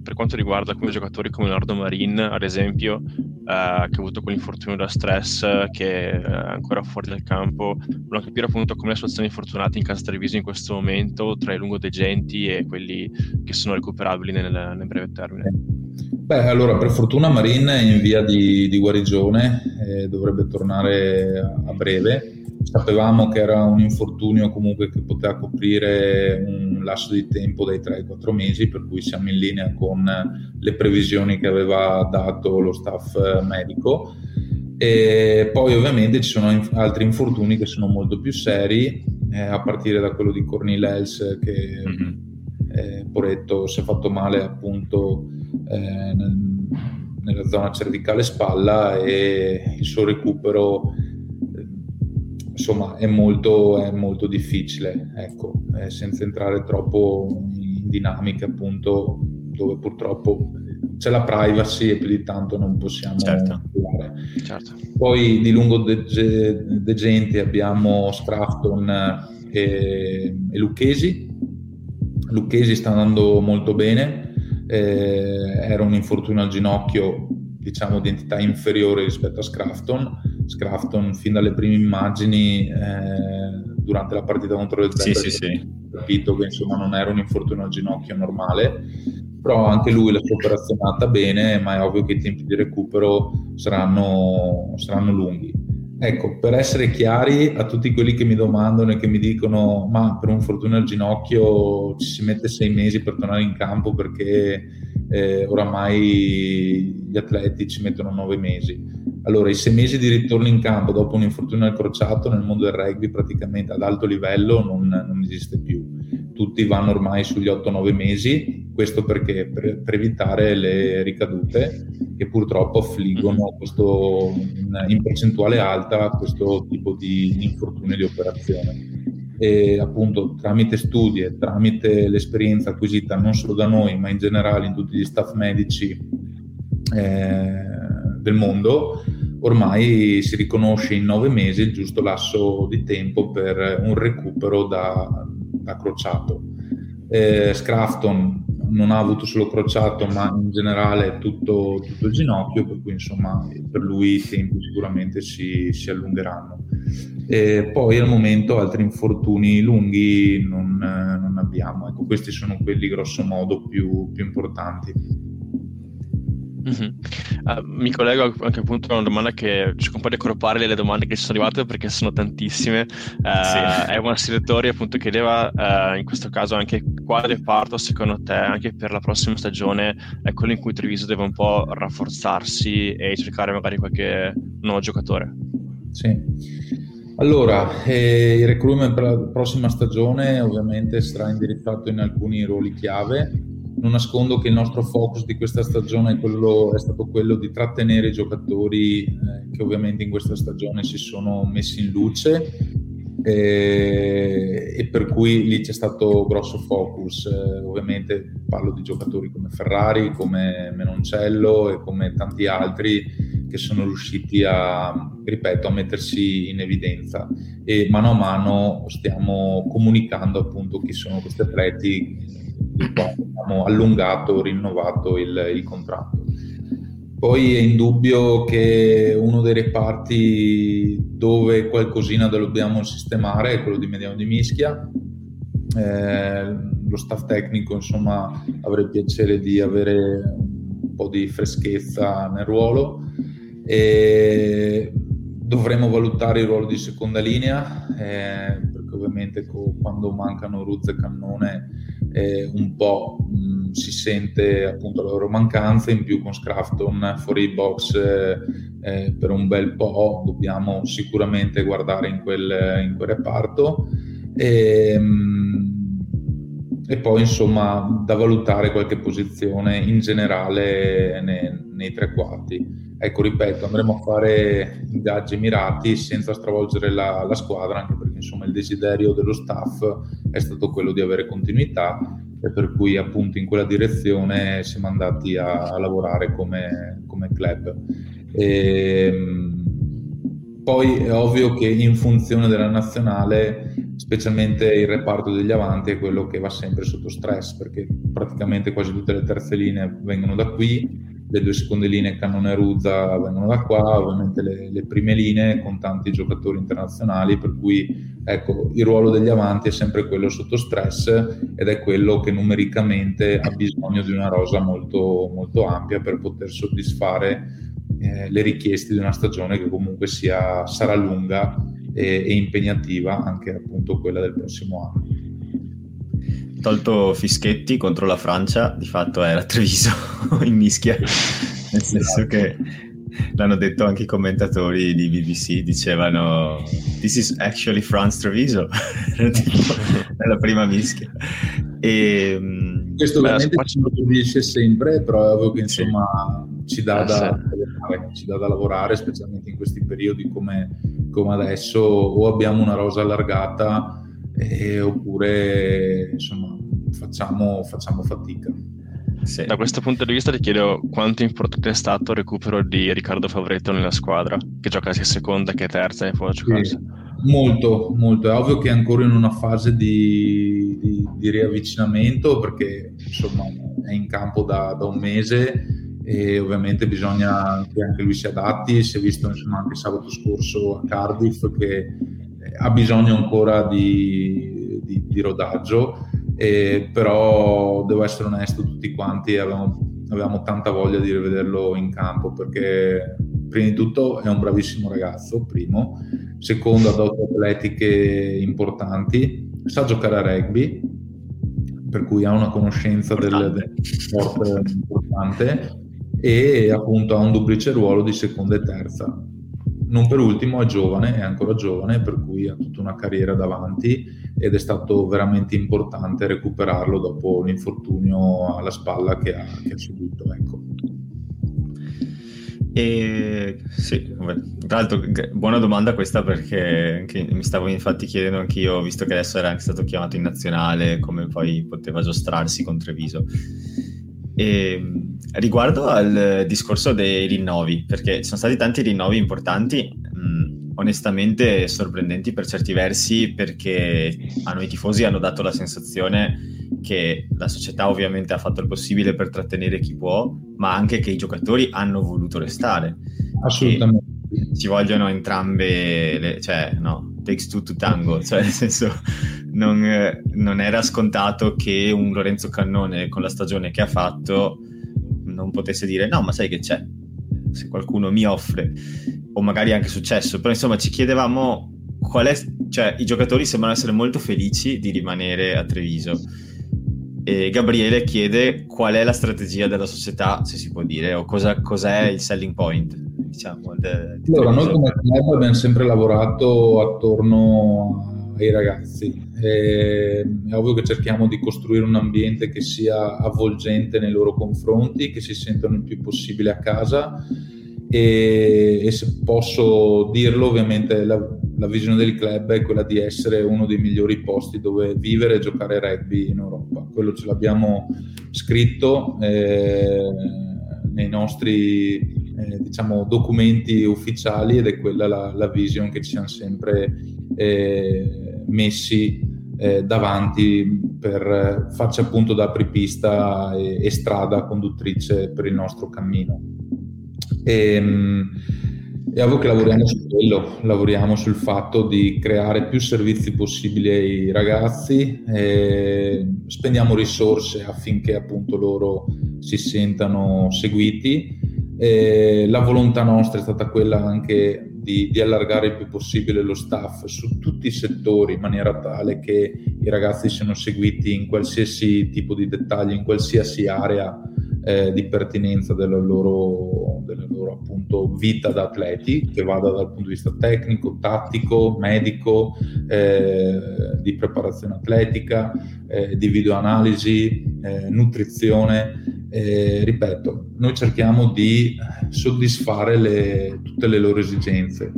per quanto riguarda alcuni giocatori come Leonardo Marin, ad esempio, eh, che ha avuto quell'infortunio da stress, che è ancora fuori dal campo, volevo capire appunto come le situazioni infortunate in casa Treviso in questo momento, tra i lungodegenti e quelli che sono recuperabili nel, nel breve termine. Beh, allora, per fortuna Marin è in via di, di guarigione, eh, dovrebbe tornare a breve sapevamo che era un infortunio comunque che poteva coprire un lasso di tempo dai 3 ai 4 mesi, per cui siamo in linea con le previsioni che aveva dato lo staff medico. E poi ovviamente ci sono altri infortuni che sono molto più seri, eh, a partire da quello di Cornel Els che mm-hmm. eh, Poretto si è fatto male appunto eh, nella zona cervicale spalla e il suo recupero insomma è molto, è molto difficile, ecco, eh, senza entrare troppo in dinamiche appunto dove purtroppo c'è la privacy e più di tanto non possiamo certo. certo. Poi di lungo degenti abbiamo Scrafton e, e Lucchesi. Lucchesi sta andando molto bene, eh, era un infortunio al ginocchio diciamo di entità inferiore rispetto a Scrafton Scrafton fin dalle prime immagini eh, durante la partita contro le Zebre sì, sì, sì. capito che insomma non era un infortunio al ginocchio normale però anche lui la sua operazione è andata bene, ma è ovvio che i tempi di recupero saranno, saranno lunghi. Ecco, per essere chiari a tutti quelli che mi domandano e che mi dicono ma per un fortuna al ginocchio ci si mette sei mesi per tornare in campo perché eh, oramai gli atleti ci mettono nove mesi. Allora, i sei mesi di ritorno in campo dopo un infortunio al crociato nel mondo del rugby praticamente ad alto livello non, non esiste più. Tutti vanno ormai sugli 8-9 mesi, questo perché per, per, evitare le ricadute che purtroppo affliggono questo, in, in percentuale alta questo tipo di infortunio di operazione e appunto tramite studi e tramite l'esperienza acquisita non solo da noi ma in generale in tutti gli staff medici eh, del mondo ormai si riconosce in nove mesi il giusto lasso di tempo per un recupero da, da crociato. Eh, Scrafton non ha avuto solo crociato, ma in generale tutto, tutto, il ginocchio, per cui insomma per lui i tempi sicuramente si, si allungheranno. E poi al momento altri infortuni lunghi non, non abbiamo, ecco, questi sono quelli grosso modo più, più importanti. Mm-hmm. Uh, mi collego anche appunto a una domanda che cerco un po' di accordare le domande che ci sono arrivate perché sono tantissime. Uh, sì. È un Siratori appunto chiedeva uh, in questo caso anche quale reparto secondo te anche per la prossima stagione è quello in cui Treviso deve un po' rafforzarsi e cercare magari qualche nuovo giocatore. Sì. Allora, eh, il recruitment per la prossima stagione ovviamente sarà indirizzato in alcuni ruoli chiave non nascondo che il nostro focus di questa stagione è, quello, è stato quello di trattenere i giocatori eh, che ovviamente in questa stagione si sono messi in luce eh, e per cui lì c'è stato grosso focus. Eh, ovviamente parlo di giocatori come Ferrari, come Menoncello e come tanti altri che sono riusciti a, ripeto, a mettersi in evidenza e mano a mano stiamo comunicando appunto chi sono questi atleti abbiamo allungato, rinnovato il, il contratto. Poi è indubbio che uno dei reparti dove qualcosina dobbiamo sistemare è quello di Mediano di Mischia. Eh, lo staff tecnico, insomma, avrei piacere di avere un po' di freschezza nel ruolo. E dovremo valutare il ruolo di seconda linea, eh, perché ovviamente co- quando mancano Ruz e Cannone eh, un po' mh, si sente appunto la loro mancanza, in più con Scrafton fuori box eh, eh, per un bel po' dobbiamo sicuramente guardare in quel, in quel reparto. E, mh, e poi insomma da valutare qualche posizione in generale nei, nei tre quarti. Ecco, ripeto, andremo a fare ingaggi mirati senza stravolgere la, la, squadra, anche perché insomma il desiderio dello staff è stato quello di avere continuità e per cui appunto in quella direzione siamo andati a, a lavorare come, come club. E, ehm, poi è ovvio che in funzione della nazionale, specialmente il reparto degli avanti è quello che va sempre sotto stress, perché praticamente quasi tutte le terze linee vengono da qui le due seconde linee Cannone e Ruzza vengono da qua, ovviamente le, le, prime linee con tanti giocatori internazionali, per cui ecco, il ruolo degli avanti è sempre quello sotto stress ed è quello che numericamente ha bisogno di una rosa molto, molto ampia per poter soddisfare eh, le richieste di una stagione che comunque sia, sarà lunga e, e impegnativa, anche appunto quella del prossimo anno tolto Fischetti contro la Francia, di fatto era Treviso in mischia, nel senso che l'hanno detto anche i commentatori di BBC, dicevano This is actually France Treviso, nella prima mischia. E, mm, Questo ovviamente ci dice sempre, però è ovvio che insomma sì. ci, dà ah, da, sì. ci dà da lavorare, specialmente in questi periodi come, come adesso, o abbiamo una rosa allargata eh, oppure insomma facciamo, facciamo fatica. Sì. Da questo punto di vista ti chiedo quanto importante è stato il recupero di Riccardo Favretto nella squadra, che gioca sia seconda che terza e può giocare. Sì, molto, molto. È ovvio che è ancora in una fase di, di, di riavvicinamento perché insomma è in campo da, da, un mese e ovviamente bisogna che anche lui si adatti. Si è visto insomma, anche sabato scorso a Cardiff che ha bisogno ancora di, di, di rodaggio e, però devo essere onesto, tutti quanti avevamo, avevamo tanta voglia di rivederlo in campo perché prima di tutto è un bravissimo ragazzo, primo, secondo ha dote atletiche importanti, sa giocare a rugby, per cui ha una conoscenza del, del sport importante e appunto ha un duplice ruolo di seconda e terza. Non per ultimo è giovane, è ancora giovane, per cui ha tutta una carriera davanti ed è stato veramente importante recuperarlo dopo l'infortunio alla spalla che ha, che ha subito. Ecco. E sì, tra l'altro buona domanda questa perché mi stavo infatti chiedendo anch'io, visto che adesso era anche stato chiamato in nazionale, come poi poteva giostrarsi con Treviso. E, riguardo al discorso dei rinnovi, perché ci sono stati tanti rinnovi importanti, mh, onestamente sorprendenti per certi versi, perché a noi tifosi hanno dato la sensazione che la società ovviamente ha fatto il possibile per trattenere chi può, ma anche che i giocatori hanno voluto restare. Assolutamente. Ci vogliono entrambe, le, cioè no, takes two to tango, cioè nel senso non, non era scontato che un Lorenzo Cannone con la stagione che ha fatto non potesse dire no, ma sai che c'è, se qualcuno mi offre, o magari è anche successo, però insomma ci chiedevamo qual è, cioè i giocatori sembrano essere molto felici di rimanere a Treviso. E Gabriele chiede qual è la strategia della società, se si può dire, o cosa, cos'è il selling point. Diciamo, de, de allora, noi come club abbiamo sempre lavorato attorno ai ragazzi. è ovvio che cerchiamo di costruire un ambiente che sia avvolgente nei loro confronti, che si sentano il più possibile a casa e, e se posso dirlo ovviamente la, la, visione del club è quella di essere uno dei migliori posti dove vivere e giocare rugby in Europa. Quello ce l'abbiamo scritto eh, nei nostri eh, diciamo, documenti ufficiali ed è quella la, la vision che ci siamo sempre eh, messi eh, davanti per farci appunto da apripista e, e strada conduttrice per il nostro cammino. E, ehm, è che lavoriamo su quello, lavoriamo sul fatto di creare più servizi possibili ai ragazzi, spendiamo risorse affinché appunto loro si sentano seguiti. E la volontà nostra è stata quella anche di, di, allargare il più possibile lo staff su tutti i settori in maniera tale che i ragazzi siano seguiti in qualsiasi tipo di dettaglio, in qualsiasi area eh, di pertinenza della loro, della loro appunto, vita da atleti, che vada dal punto di vista tecnico, tattico, medico, eh, di preparazione atletica, eh, di videoanalisi, eh, nutrizione. ripeto, noi cerchiamo di soddisfare le, tutte le loro esigenze.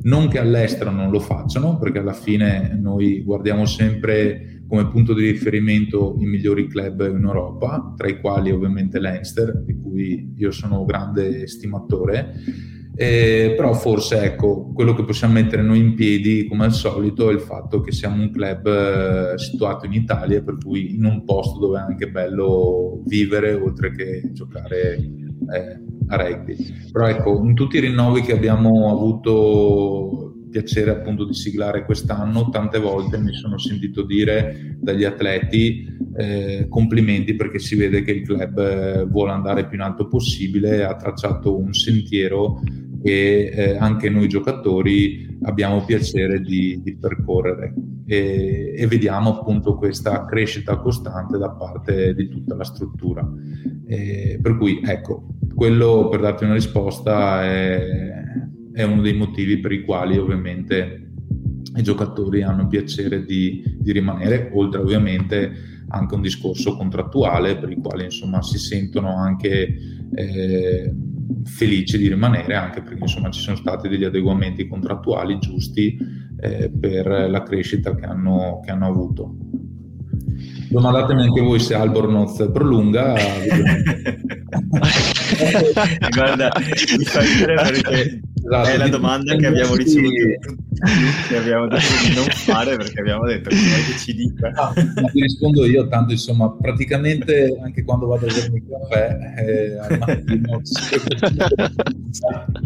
Non che all'estero non lo facciano, perché alla fine noi guardiamo sempre come punto di riferimento i migliori club in Europa, tra i quali ovviamente l'Einster, di cui io sono grande stimatore. Eh, però forse ecco, quello che possiamo mettere noi in piedi come al solito è il fatto che siamo un club eh, situato in Italia, per cui in un posto dove è anche bello vivere oltre che giocare eh, a rugby. Però ecco, in tutti i rinnovi che abbiamo avuto piacere appunto di siglare quest'anno, tante volte mi sono sentito dire dagli atleti eh, complimenti perché si vede che il club eh, vuole andare più in alto possibile, ha tracciato un sentiero che eh, anche noi giocatori abbiamo piacere di, di percorrere e, e, vediamo appunto questa crescita costante da parte di tutta la struttura. per cui ecco, quello per darti una risposta è è uno dei motivi per i quali ovviamente i giocatori hanno piacere di, di rimanere, oltre ovviamente anche un discorso contrattuale per il quale insomma si sentono anche eh, felici di rimanere, anche perché insomma ci sono stati degli adeguamenti contrattuali giusti eh, per la crescita che hanno, che hanno avuto. Domandatemi anche voi se Albornoz prolunga. Guarda, mi fa perché Esatto, è la domanda che abbiamo ricevuto che abbiamo detto di non fare perché abbiamo detto che ci dica. Ah, ti rispondo io, tanto insomma, praticamente anche quando vado a bermi il caffè eh, al mattino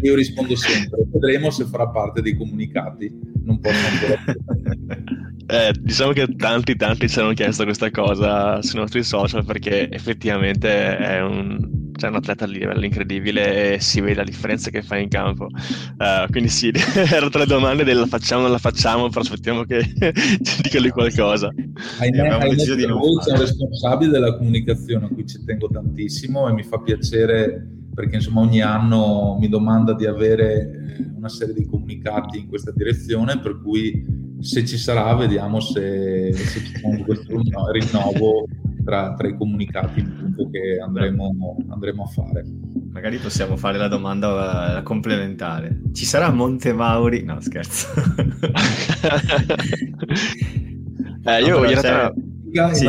io rispondo sempre. Vedremo se farà parte dei comunicati. Non posso ancora. Eh, diciamo che tanti, tanti ci hanno chiesto questa cosa sui nostri social perché effettivamente è un, cioè un atleta a livello incredibile e si vede la differenza che fa in campo. Uh, quindi sì, erano tre domande del la facciamo o non la facciamo, però aspettiamo che ci dica lui qualcosa. Ahimè, ahimè di voi sono responsabile della comunicazione a cui ci tengo tantissimo e mi fa piacere perché insomma ogni anno mi domanda di avere eh, una serie di comunicati in questa direzione, per cui se ci sarà vediamo se, se ci sarà questo rinnovo tra, tra, i comunicati appunto, che andremo, andremo, a fare. Magari possiamo fare la domanda uh, complementare. Ci sarà Monte Mauri? No, scherzo. eh, io no, in realtà... Sì,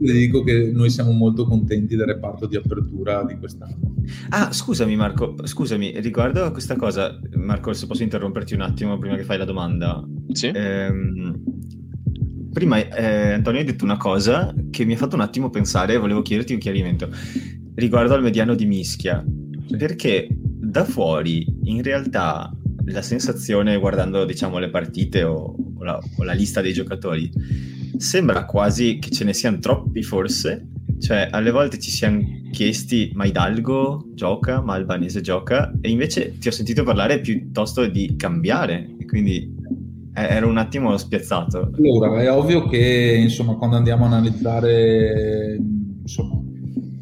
vi dico che noi siamo molto contenti del reparto di apertura di quest'anno. Ah, scusami Marco, scusami, riguardo a questa cosa, Marco, se posso interromperti un attimo prima che fai la domanda. Sì. Ehm, prima eh, Antonio hai detto una cosa che mi ha fatto un attimo pensare e volevo chiederti un chiarimento riguardo al mediano di mischia, perché da fuori in realtà la sensazione guardando diciamo le partite o, o, la, o la lista dei giocatori sembra quasi che ce ne siano troppi forse, cioè alle volte ci siamo chiesti ma Hidalgo gioca, ma Albanese gioca e invece ti ho sentito parlare piuttosto di cambiare, quindi ero un attimo spiazzato. Allora, è ovvio che insomma quando andiamo a analizzare insomma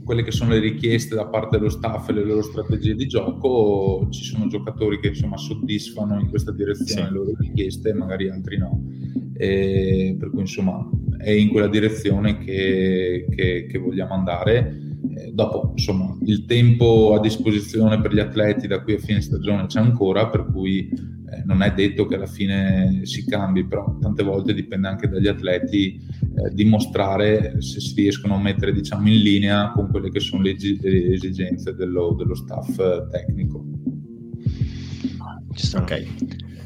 quelle che sono le richieste da parte dello staff e le loro strategie di gioco, ci sono giocatori che insomma soddisfano in questa direzione sì. le loro richieste, magari altri no. E per cui insomma è in quella direzione che, che, che vogliamo andare. Eh, dopo insomma il tempo a disposizione per gli atleti da qui a fine stagione c'è ancora, per cui eh, non è detto che alla fine si cambi, però tante volte dipende anche dagli atleti eh, dimostrare se si riescono a mettere diciamo, in linea con quelle che sono le, esigenze dello, dello staff tecnico. Ok.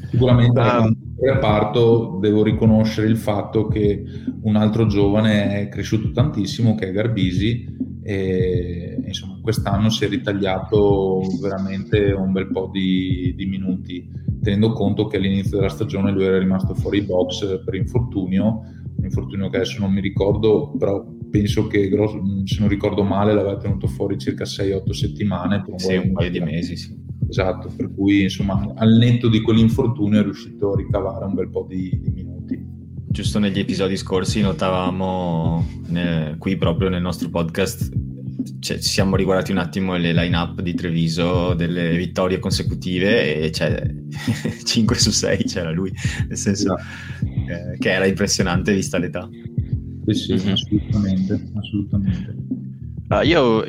Sicuramente um, nel reparto devo riconoscere il fatto che un altro giovane è cresciuto tantissimo, che è Garbisi, e insomma quest'anno si è ritagliato veramente un bel po' di, di minuti, tenendo conto che all'inizio della stagione lui era rimasto fuori box per infortunio, un infortunio che adesso non mi ricordo, però penso che se non ricordo male l'aveva tenuto fuori circa 6-8 settimane. Sì, un paio di mesi, sì. Esatto, per cui insomma al netto di quell'infortunio è riuscito a ricavare un bel po' di, di minuti. Giusto negli episodi scorsi notavamo nel, qui proprio nel nostro podcast cioè, ci siamo riguardati un attimo le line-up di Treviso delle vittorie consecutive e cioè, 5 su 6 c'era lui, nel senso no. eh, che era impressionante vista l'età. Sì, sì, mm-hmm. assolutamente, assolutamente. Uh, io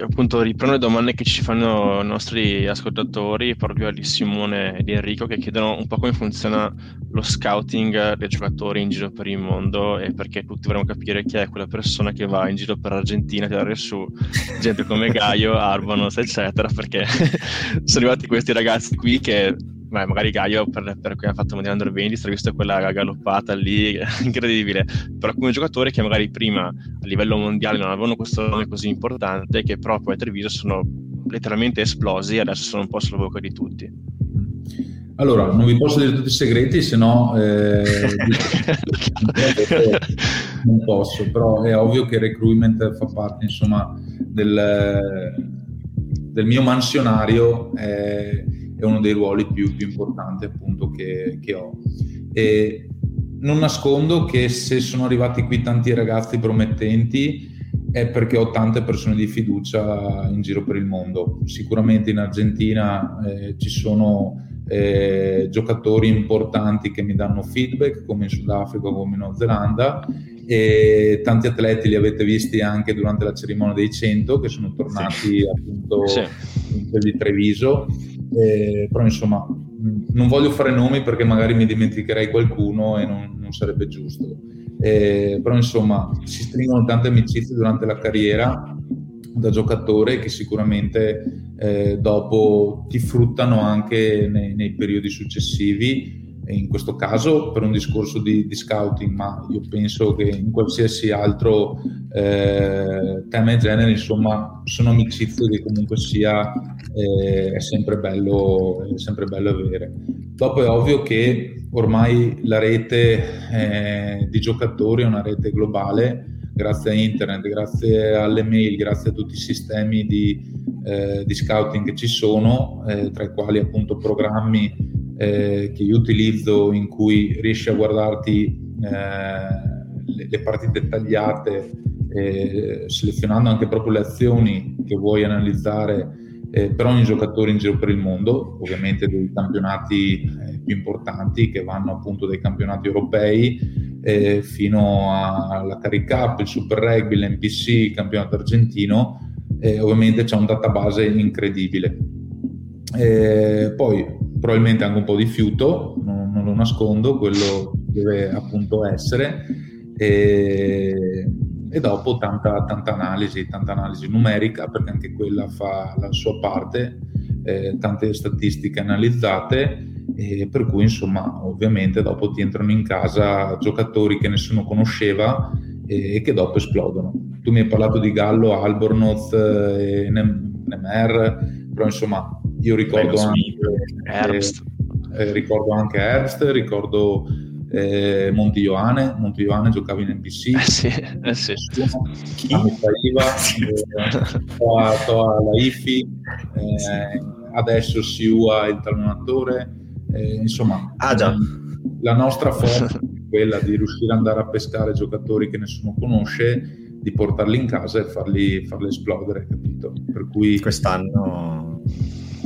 appunto riprendo le domande che ci fanno i nostri ascoltatori proprio di Simone e di Enrico che chiedono un po' come funziona lo scouting dei giocatori in giro per il mondo e perché tutti vorremmo capire chi è quella persona che va in giro per l'Argentina a tirare su gente come Gaio, Arbanos eccetera perché sono arrivati questi ragazzi qui che Beh, magari Gaio per, per cui ha fatto Mondiale Under 20 si è visto quella galoppata lì incredibile però come giocatori che magari prima a livello mondiale non avevano questo nome così importante che proprio a Treviso sono letteralmente esplosi e adesso sono un po' sulla bocca di tutti allora, non vi posso dire tutti i segreti, se no eh, non posso, però è ovvio che il recruitment fa parte insomma, del, del mio mansionario. Eh, è uno dei ruoli più, più importanti appunto che, che ho. E non nascondo che se sono arrivati qui tanti ragazzi promettenti è perché ho tante persone di fiducia in giro per il mondo. Sicuramente in Argentina eh, ci sono eh, giocatori importanti che mi danno feedback, come in Sudafrica, come in Nuova Zelanda, e tanti atleti li avete visti anche durante la cerimonia dei 100 che sono tornati sì. appunto sì. in quel di Treviso eh, però insomma non voglio fare nomi perché magari mi dimenticherei qualcuno e non, non sarebbe giusto. Eh, però insomma si stringono tante amicizie durante la carriera da giocatore che sicuramente eh, dopo ti fruttano anche nei, nei periodi successivi in questo caso per un discorso di, di, scouting, ma io penso che in qualsiasi altro eh, tema e genere, insomma, sono amicizie che comunque sia eh, è, sempre bello, è sempre bello avere. Dopo è ovvio che ormai la rete eh, di giocatori è una rete globale, grazie a internet, grazie alle mail, grazie a tutti i sistemi di, eh, di scouting che ci sono, eh, tra i quali appunto programmi eh, che io utilizzo in cui riesci a guardarti eh, le, le, partite tagliate, eh, selezionando anche proprio le azioni che vuoi analizzare eh, per ogni giocatore in giro per il mondo, ovviamente dei campionati eh, più importanti che vanno appunto dai campionati europei eh, fino alla Cari Cup, il Super Rugby, l'NPC, il campionato argentino, ovviamente c'è un database incredibile. poi probabilmente anche un po' di fiuto, non, non lo nascondo, quello deve appunto essere, e, e dopo tanta, tanta, analisi, tanta analisi numerica, perché anche quella fa la sua parte, eh, tante statistiche analizzate, e per cui insomma ovviamente dopo ti entrano in casa giocatori che nessuno conosceva e che dopo esplodono. Tu mi hai parlato di Gallo, Albornoz e Nemer, però insomma io ricordo anche Herbst. Eh, eh, ricordo anche Herbst, ricordo eh, Monti Ioane, Monti Ioane giocava in NBC, eh sì, eh sì. Chi? Iva, eh, Toa, Toa Laifi, eh, adesso Siua il talonatore, eh, insomma ah, già. la nostra forza è quella di riuscire ad andare a pescare giocatori che nessuno conosce, di portarli in casa e farli, farli esplodere, capito? Per cui quest'anno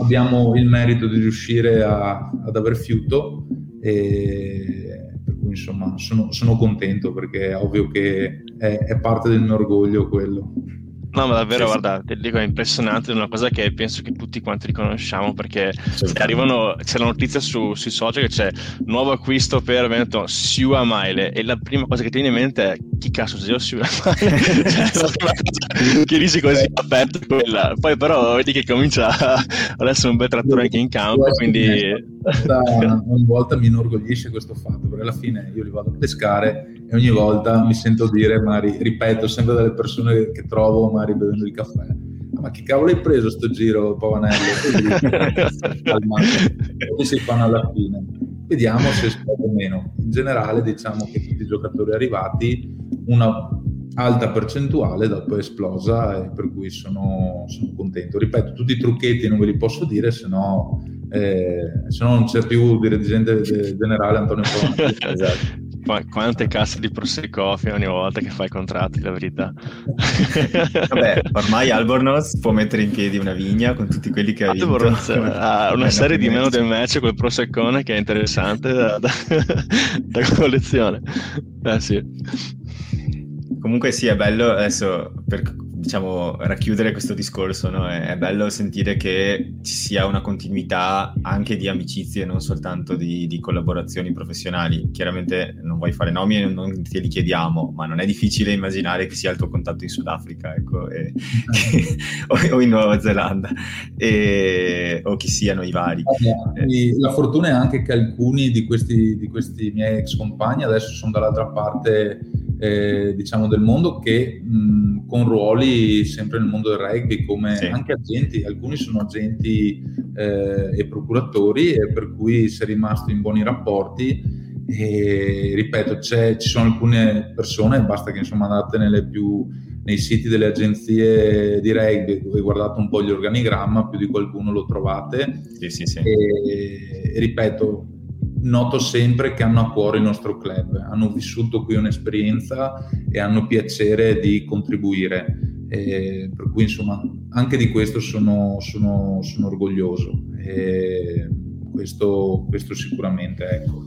abbiamo il merito di riuscire a, ad aver fiuto e per cui insomma sono, sono contento perché è ovvio che è, è parte del mio orgoglio quello. No, ma davvero, sì, guarda, ti dico, è impressionante, è una cosa che penso che tutti quanti riconosciamo perché arrivano, c'è la notizia su, sui social che c'è nuovo acquisto per Veneto, Siua Maile e la prima cosa che ti viene in mente è chi cazzo sei io Siua Maile? cioè, che dici così aperto quella, poi però vedi che comincia ad essere un bel trattore anche in campo, quindi... Ogni volta mi inorgoglisce questo fatto, perché alla fine io li vado a pescare e ogni volta mi sento dire, magari, ripeto, sempre dalle persone che trovo, magari bevendo il caffè, ah, ma che cavolo hai preso sto giro, Pavanello? Come si fanno alla fine? Vediamo se esplode o meno. In generale diciamo che tutti i giocatori arrivati, una alta percentuale dopo è esplosa e per cui sono, sono contento. Ripeto, tutti i trucchetti non ve li posso dire, se no, eh, se no non c'è più dirigente generale Antonio Pavanello. esatto quante casse di Prosecco ogni volta che fai contratti, la verità. Vabbè, ormai Albornoz può mettere in piedi una vigna con tutti quelli che ha vinto. Albornoz ha una serie di meno del match col Proseccone che è interessante da, da, da collezione. Eh sì. Comunque sì, è bello adesso per diciamo, racchiudere questo discorso, no? è, è, bello sentire che ci sia una continuità anche di amicizie, non soltanto di, di, collaborazioni professionali. Chiaramente non vuoi fare nomi e non te li chiediamo, ma non è difficile immaginare che sia il tuo contatto in Sudafrica ecco, e, o, o, in Nuova Zelanda, e, o chi siano i vari. Eh. La fortuna è anche che alcuni di questi, di questi miei ex compagni adesso sono dall'altra parte eh, diciamo del mondo che mh, con ruoli sempre nel mondo del rugby come sì. anche agenti, alcuni sono agenti eh, e procuratori e per cui si è rimasto in buoni rapporti e ripeto ci sono alcune persone, basta che insomma andate nelle più nei siti delle agenzie di rugby dove guardate un po' gli organigramma, più di qualcuno lo trovate. Sì, sì, sì. E, e ripeto, noto sempre che hanno a cuore il nostro club, hanno vissuto qui un'esperienza e hanno piacere di contribuire. E per cui insomma anche di questo sono, sono, sono orgoglioso e questo, questo sicuramente ecco.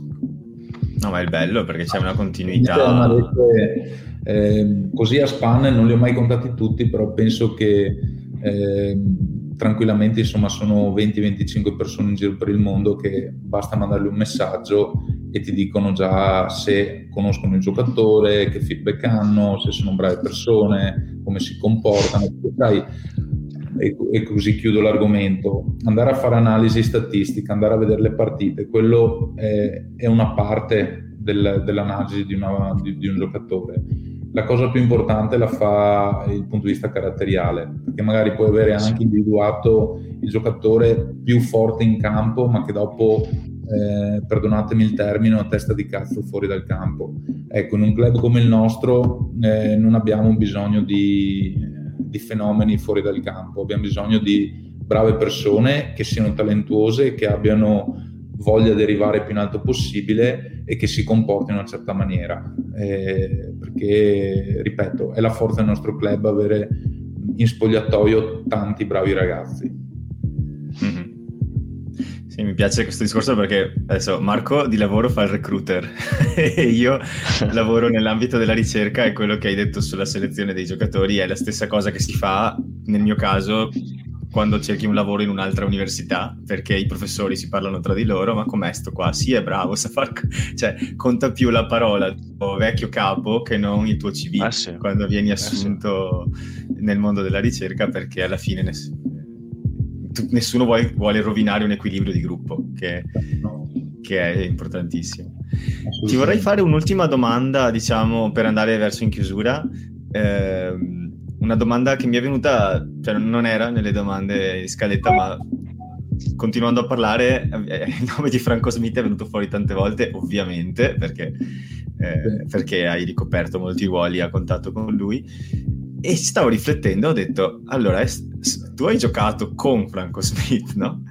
No, ma è bello perché c'è una continuità. Rete, eh, così a span non li ho mai contati tutti, però penso che eh, tranquillamente insomma sono 20-25 persone in giro per il mondo che basta mandargli un messaggio e ti dicono già se conoscono il giocatore, che feedback hanno, se sono brave persone, come si comportano. Sai, e, così chiudo l'argomento, andare a fare analisi statistica, andare a vedere le partite, quello è, è una parte del, dell'analisi di, una, di, di un giocatore la cosa più importante la fa il punto di vista caratteriale, perché magari puoi avere anche individuato il giocatore più forte in campo, ma che dopo, eh, perdonatemi il termine, una testa di cazzo fuori dal campo. Ecco, in un club come il nostro eh, non abbiamo bisogno di, di fenomeni fuori dal campo, abbiamo bisogno di brave persone che siano talentuose che abbiano voglia di arrivare più in alto possibile e che si comporti in una certa maniera. Eh, perché, ripeto, è la forza del nostro club avere in spogliatoio tanti bravi ragazzi. Mm-hmm. Sì, mi piace questo discorso perché adesso Marco di lavoro fa il recruiter e io lavoro nell'ambito della ricerca e quello che hai detto sulla selezione dei giocatori è la stessa cosa che si fa nel mio caso quando cerchi un lavoro in un'altra università, perché i professori si parlano tra di loro, ma com'è sto qua? Sì, è bravo, sa far... cioè, conta più la parola del tuo vecchio capo che non il tuo CV ah, sì. quando vieni assunto ah, sì. nel mondo della ricerca, perché alla fine ness... nessuno vuole, vuole, rovinare un equilibrio di gruppo, che, che è importantissimo. Ti vorrei fare un'ultima domanda, diciamo, per andare verso in chiusura. Eh, una domanda che mi è venuta, cioè non era nelle domande in scaletta, ma continuando a parlare, eh, il nome di Franco Smith è venuto fuori tante volte, ovviamente, perché, eh, perché hai ricoperto molti ruoli a contatto con lui. E stavo riflettendo, ho detto, allora, tu hai giocato con Franco Smith, no?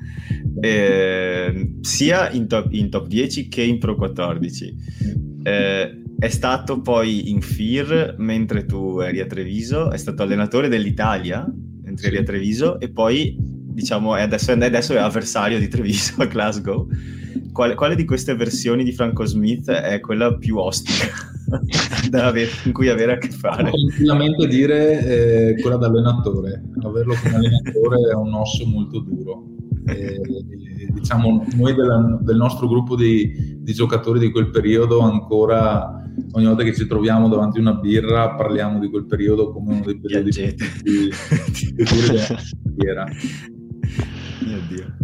Eh, sia in top, in top, 10 che in Pro 14. Eh, è stato poi in FIR mentre tu eri a Treviso, è stato allenatore dell'Italia mentre eri a Treviso e poi diciamo adesso, adesso, è avversario di Treviso a Glasgow. Quale, quale, di queste versioni di Franco Smith è quella più ostica avere, in cui avere a che fare? Tranquillamente dire eh, quella da allenatore. Averlo come allenatore è un osso molto duro. E, diciamo, noi della, del nostro gruppo di, di giocatori di quel periodo ancora ogni volta che ci troviamo davanti a una birra parliamo di quel periodo come uno dei periodi più duri della carriera. Mio Dio.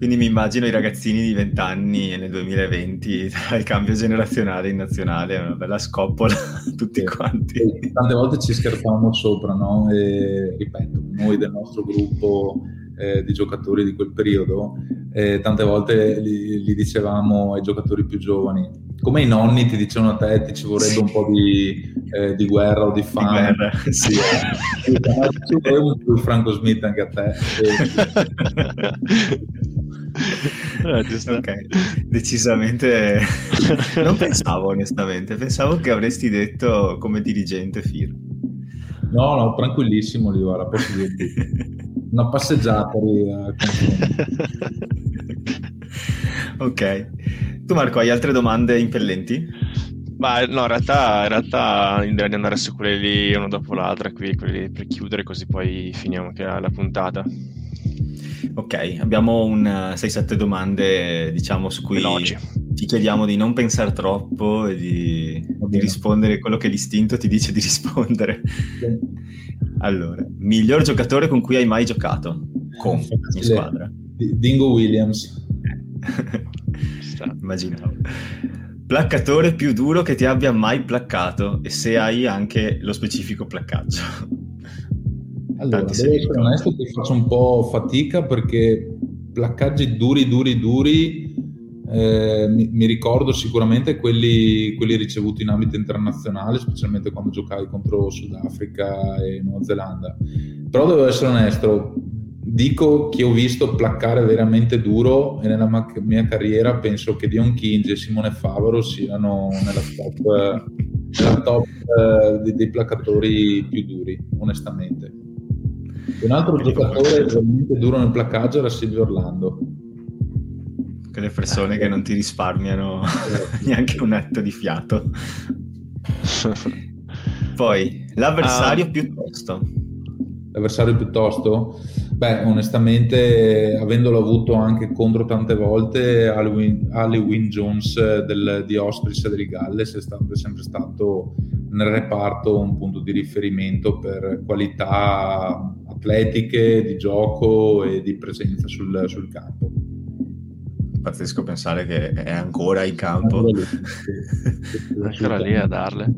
Quindi mi immagino i ragazzini di 20 anni nel 2020 tra il cambio generazionale in nazionale, una bella scoppola tutti quanti. E tante volte ci scherzavamo sopra, no? E, ripeto, noi del nostro gruppo eh, di giocatori di quel periodo, eh, tante volte gli, gli, dicevamo ai giocatori più giovani, come i nonni ti dicevano a te ti ci vorrebbe un po' di, eh, di guerra o di fame. Di guerra, sì. ci vorrebbe più Franco Smith anche a te. Eh, ok, decisamente non pensavo onestamente, pensavo che avresti detto come dirigente FIR. No, no, tranquillissimo Livara, posso dirti. una passeggiata lì. ok. Tu Marco, hai altre domande impellenti? Ma no, in realtà, in realtà direi di andare su quelle lì uno dopo l'altra, qui, quelli per chiudere, così poi finiamo anche la, la puntata. Ok, abbiamo un 6-7 domande, diciamo, su cui Veloci. ti chiediamo di non pensare troppo e di, di rispondere quello che l'istinto ti dice di rispondere. Allora, miglior giocatore con cui hai mai giocato? Con in squadra? Dingo Williams. Immaginavo. Placcatore più duro che ti abbia mai placcato e se hai anche lo specifico placcaggio. Allora, devo essere onesto che faccio un po' fatica perché placcaggi duri, duri, duri eh, mi, mi, ricordo sicuramente quelli, quelli, ricevuti in ambito internazionale, specialmente quando giocai contro Sudafrica e Nuova Zelanda. Però devo essere onesto, dico che ho visto placcare veramente duro e nella mia carriera penso che Dion King e Simone Favaro siano nella top, nella top eh, dei, dei placcatori più duri, onestamente. Un altro giocatore veramente duro nel placcaggio era Silvio Orlando quelle persone che non ti risparmiano neanche un atto di fiato. Poi, l'avversario uh, piuttosto. L'avversario piuttosto? Beh, onestamente, avendolo avuto anche contro tante volte, Ali Wynne Jones del, di Ostris e del Galles è, stato, è sempre stato nel reparto un punto di riferimento per qualità atletiche, di gioco e di presenza sul, sul campo. Pazzesco pensare che è ancora in campo. ancora lì a darle.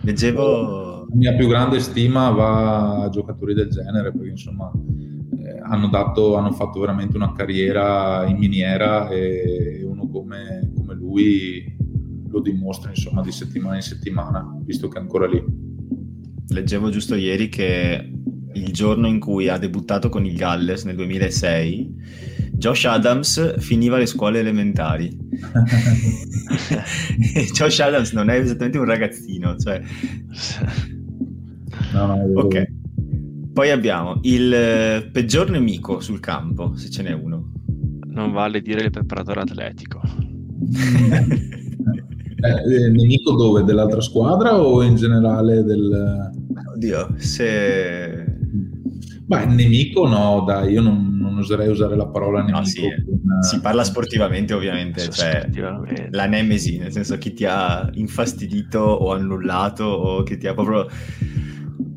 Leggevo... La mia più grande stima va a giocatori del genere perché insomma eh, hanno, dato, hanno, fatto veramente una carriera in miniera e uno come, come lui lo dimostra insomma di settimana in settimana, visto che è ancora lì. Leggevo giusto ieri che il giorno in cui ha debuttato con il Galles nel 2006, Josh Adams finiva le scuole elementari. Josh Adams non è esattamente un ragazzino, cioè... No, no, ok. Poi abbiamo il eh, peggior nemico sul campo, se ce n'è uno. Non vale dire il preparatore atletico. Eh, eh, nemico dove? Dell'altra squadra o in generale del... Oddio, se... Beh, nemico no, dai, io non, non oserei usare la parola nemico. No, sì, con... Si parla sportivamente ovviamente, cioè sportivamente. la nemesi, nel senso chi ti ha infastidito o annullato o che ti ha proprio...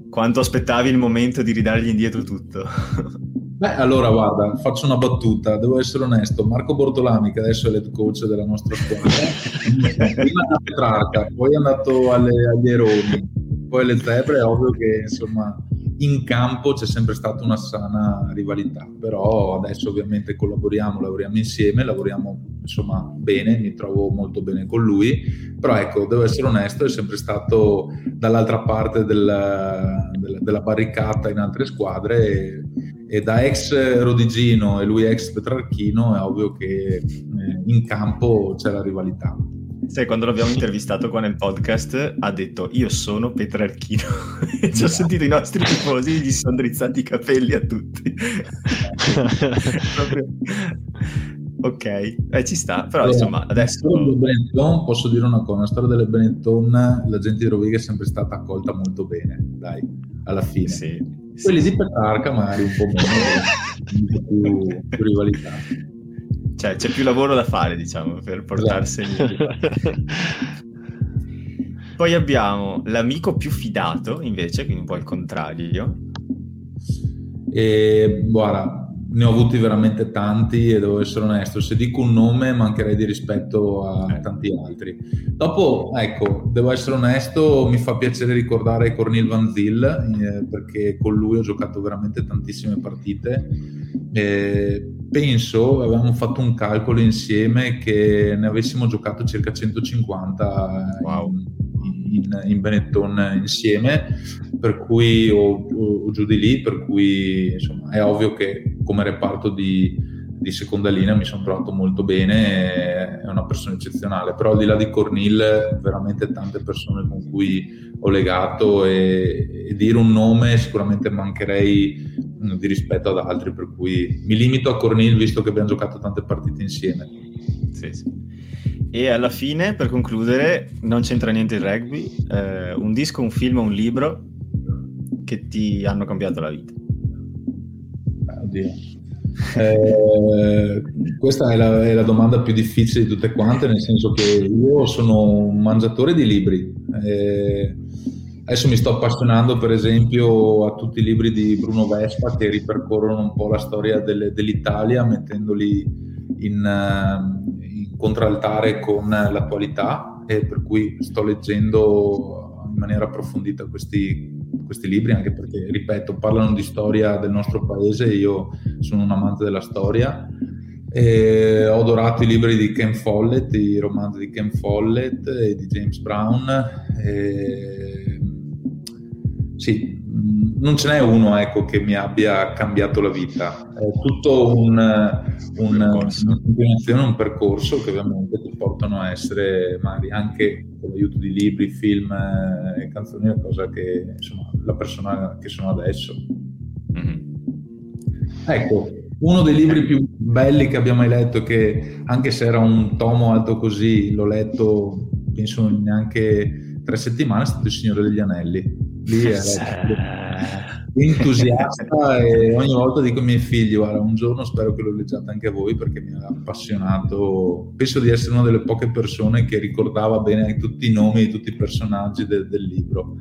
Quanto aspettavi il momento di ridargli indietro tutto? Beh, allora guarda, faccio una battuta, devo essere onesto. Marco Bortolami, che adesso è l'head coach della nostra squadra, prima a Petrarca, poi è andato alle, agli Eroni, poi alle Zebre, è ovvio che insomma in campo c'è sempre stata una sana rivalità, però adesso ovviamente collaboriamo, lavoriamo insieme, lavoriamo insomma bene, mi trovo molto bene con lui, però ecco, devo essere onesto, è sempre stato dall'altra parte del, del, della barricata in altre squadre e, e, da ex Rodigino e lui ex Petrarchino è ovvio che eh, in campo c'è la rivalità. Sai, quando l'abbiamo intervistato qua nel podcast ha detto io sono Petrarchino e ci ho sentito i nostri tifosi gli sono drizzati i capelli a tutti. Proprio... Ok, eh, ci sta, però allora, insomma adesso... Benetton, posso dire una cosa, la storia delle Benetton, la gente di Roviglia è sempre stata accolta molto bene, dai, alla fine. Sì, Quelli sì, di Petrarca magari un po' meno, più, più rivalità. Cioè, c'è più lavoro da fare, diciamo, per portarseli. Poi abbiamo l'amico più fidato, invece, quindi un po' il contrario. E guarda, ne ho avuti veramente tanti e devo essere onesto, se dico un nome mancherei di rispetto a eh. tanti altri. Dopo, ecco, devo essere onesto, mi fa piacere ricordare Cornel Van Zyl eh, perché con lui ho giocato veramente tantissime partite. Eh, penso, avevamo fatto un calcolo insieme che ne avessimo giocato circa 150 wow. in, in, in Benetton insieme, per cui o, o, o giù di lì, per cui insomma, è ovvio che come reparto di, di seconda linea mi sono trovato molto bene, è una persona eccezionale, però al di là di Cornil veramente tante persone con cui ho legato e, e dire un nome sicuramente mancherei di rispetto ad altri, per cui mi limito a Cornil visto che abbiamo giocato tante partite insieme. Sì, sì. E alla fine, per concludere, non c'entra niente il rugby, eh, un disco, un film, un libro che ti hanno cambiato la vita. Oddio. Eh, questa è la, è la, domanda più difficile di tutte quante, nel senso che io sono un mangiatore di libri. Eh, adesso mi sto appassionando, per esempio, a tutti i libri di Bruno Vespa che ripercorrono un po' la storia delle, dell'Italia, mettendoli in, in contraltare con l'attualità, e per cui sto leggendo in maniera approfondita questi questi libri, anche perché, ripeto, parlano di storia del nostro paese, io sono un amante della storia. E ho adorato i libri di Ken Follett, i romanzi di Ken Follett e di James Brown. E... Sì, non ce n'è uno ecco, che mi abbia cambiato la vita, è tutto un, un, una un percorso che ovviamente ti portano a essere magari anche con l'aiuto di libri, film e canzoni, la cosa che insomma la persona che sono adesso. Mm-hmm. Ecco, uno dei libri più belli che abbia mai letto, che anche se era un tomo alto così, l'ho letto penso neanche tre settimane, è stato Il Signore degli Anelli. Lì era entusiasta e ogni volta dico ai miei figli guarda un giorno spero che lo leggiate anche voi perché mi ha appassionato penso di essere una delle poche persone che ricordava bene tutti i nomi di tutti i personaggi de- del libro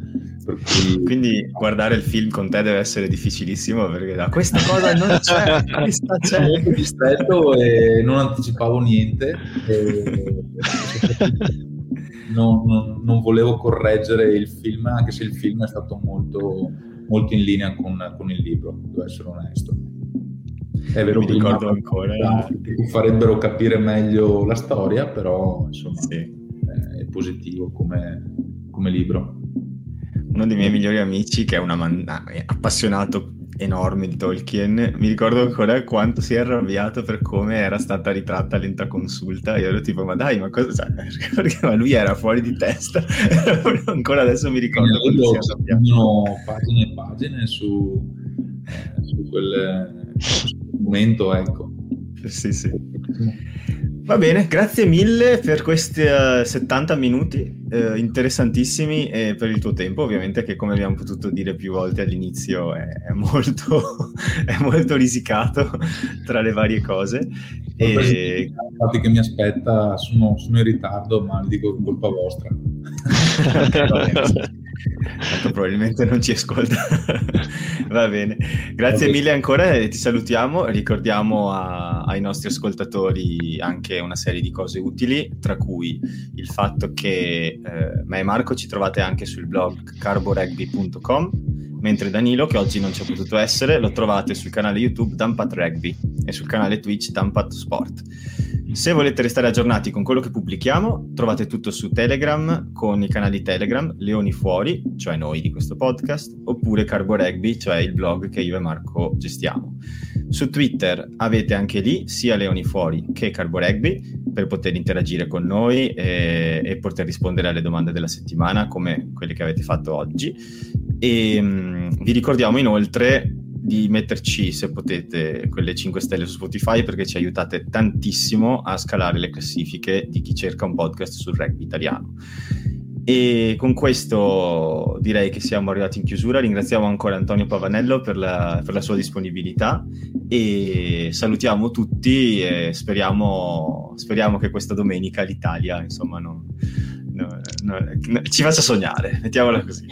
Cui... Quindi guardare il film con te deve essere difficilissimo perché da questa cosa non c'è, questa c'è. Molto distretto e non anticipavo niente. E... non, non, non, volevo correggere il film, anche se il film è stato molto, molto in linea con, con il libro, devo essere onesto. È vero, mi ricordo ancora. Che farebbero capire meglio la storia, però insomma sì. è positivo come, come libro uno dei miei migliori amici, che è, man- appassionato enorme di Tolkien, mi ricordo ancora quanto si è arrabbiato per come era stata ritratta l'enta consulta. Io ero tipo, ma dai, ma cosa sai? Perché ma lui era fuori di testa. ancora adesso mi ricordo. Sono pagine e pagine su, eh, su quel momento, ecco. Sì, sì. Va bene, grazie mille per questi uh, 70 minuti uh, interessantissimi e per il tuo tempo, ovviamente, che come abbiamo potuto dire più volte all'inizio è, è, molto, è molto, risicato tra le varie cose. E... Infatti che mi aspetta, sono, sono in ritardo, ma dico colpa vostra. Tanto probabilmente non ci ascolta. Va bene, grazie mille ancora e ti salutiamo. Ricordiamo a, ai nostri ascoltatori anche una serie di cose utili, tra cui il fatto che eh, me e Marco ci trovate anche sul blog carborugby.com, mentre Danilo, che oggi non ci ha potuto essere, lo trovate sul canale YouTube Dampat Rugby e sul canale Twitch Dampat Sport. Se volete restare aggiornati con quello che pubblichiamo, trovate tutto su Telegram con i canali Telegram Leoni Fuori, cioè noi di questo podcast, oppure Carbo Rugby, cioè il blog che io e Marco gestiamo. Su Twitter avete anche lì sia Leoni Fuori che Carbo Rugby per poter interagire con noi e, e poter rispondere alle domande della settimana come quelle che avete fatto oggi. E um, vi ricordiamo inoltre di metterci, se potete, quelle 5 stelle su Spotify perché ci aiutate tantissimo a scalare le classifiche di chi cerca un podcast sul rugby italiano. E con questo direi che siamo arrivati in chiusura. Ringraziamo ancora Antonio Pavanello per la, per la sua disponibilità e salutiamo tutti e speriamo, speriamo che questa domenica l'Italia insomma, non, no, no, ci faccia sognare, mettiamola così.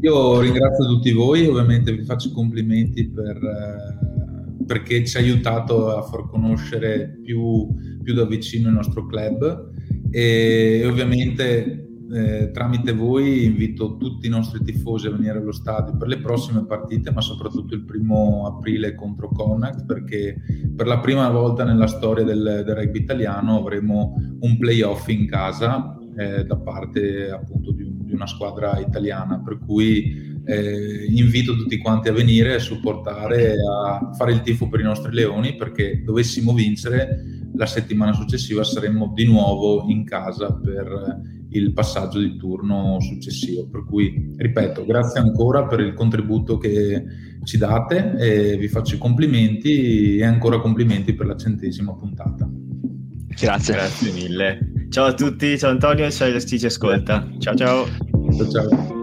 Io ringrazio tutti voi, ovviamente vi faccio complimenti per, eh, perché ci ha aiutato a far conoscere più, più, da vicino il nostro club e ovviamente eh, tramite voi invito tutti i nostri tifosi a venire allo stadio per le prossime partite, ma soprattutto il primo aprile contro Connacht, perché per la prima volta nella storia del, del rugby italiano avremo un playoff in casa eh, da parte appunto di, di, una squadra italiana, per cui eh, invito tutti quanti a venire a supportare, a fare il tifo per i nostri leoni, perché dovessimo vincere la settimana successiva saremmo di nuovo in casa per il passaggio di turno successivo. Per cui, ripeto, grazie ancora per il contributo che ci date e vi faccio i complimenti e ancora complimenti per la centesima puntata. Grazie. Grazie mille. Ciao a tutti, ciao Antonio e ciao a chi ci ascolta. Ciao ciao. Ciao ciao.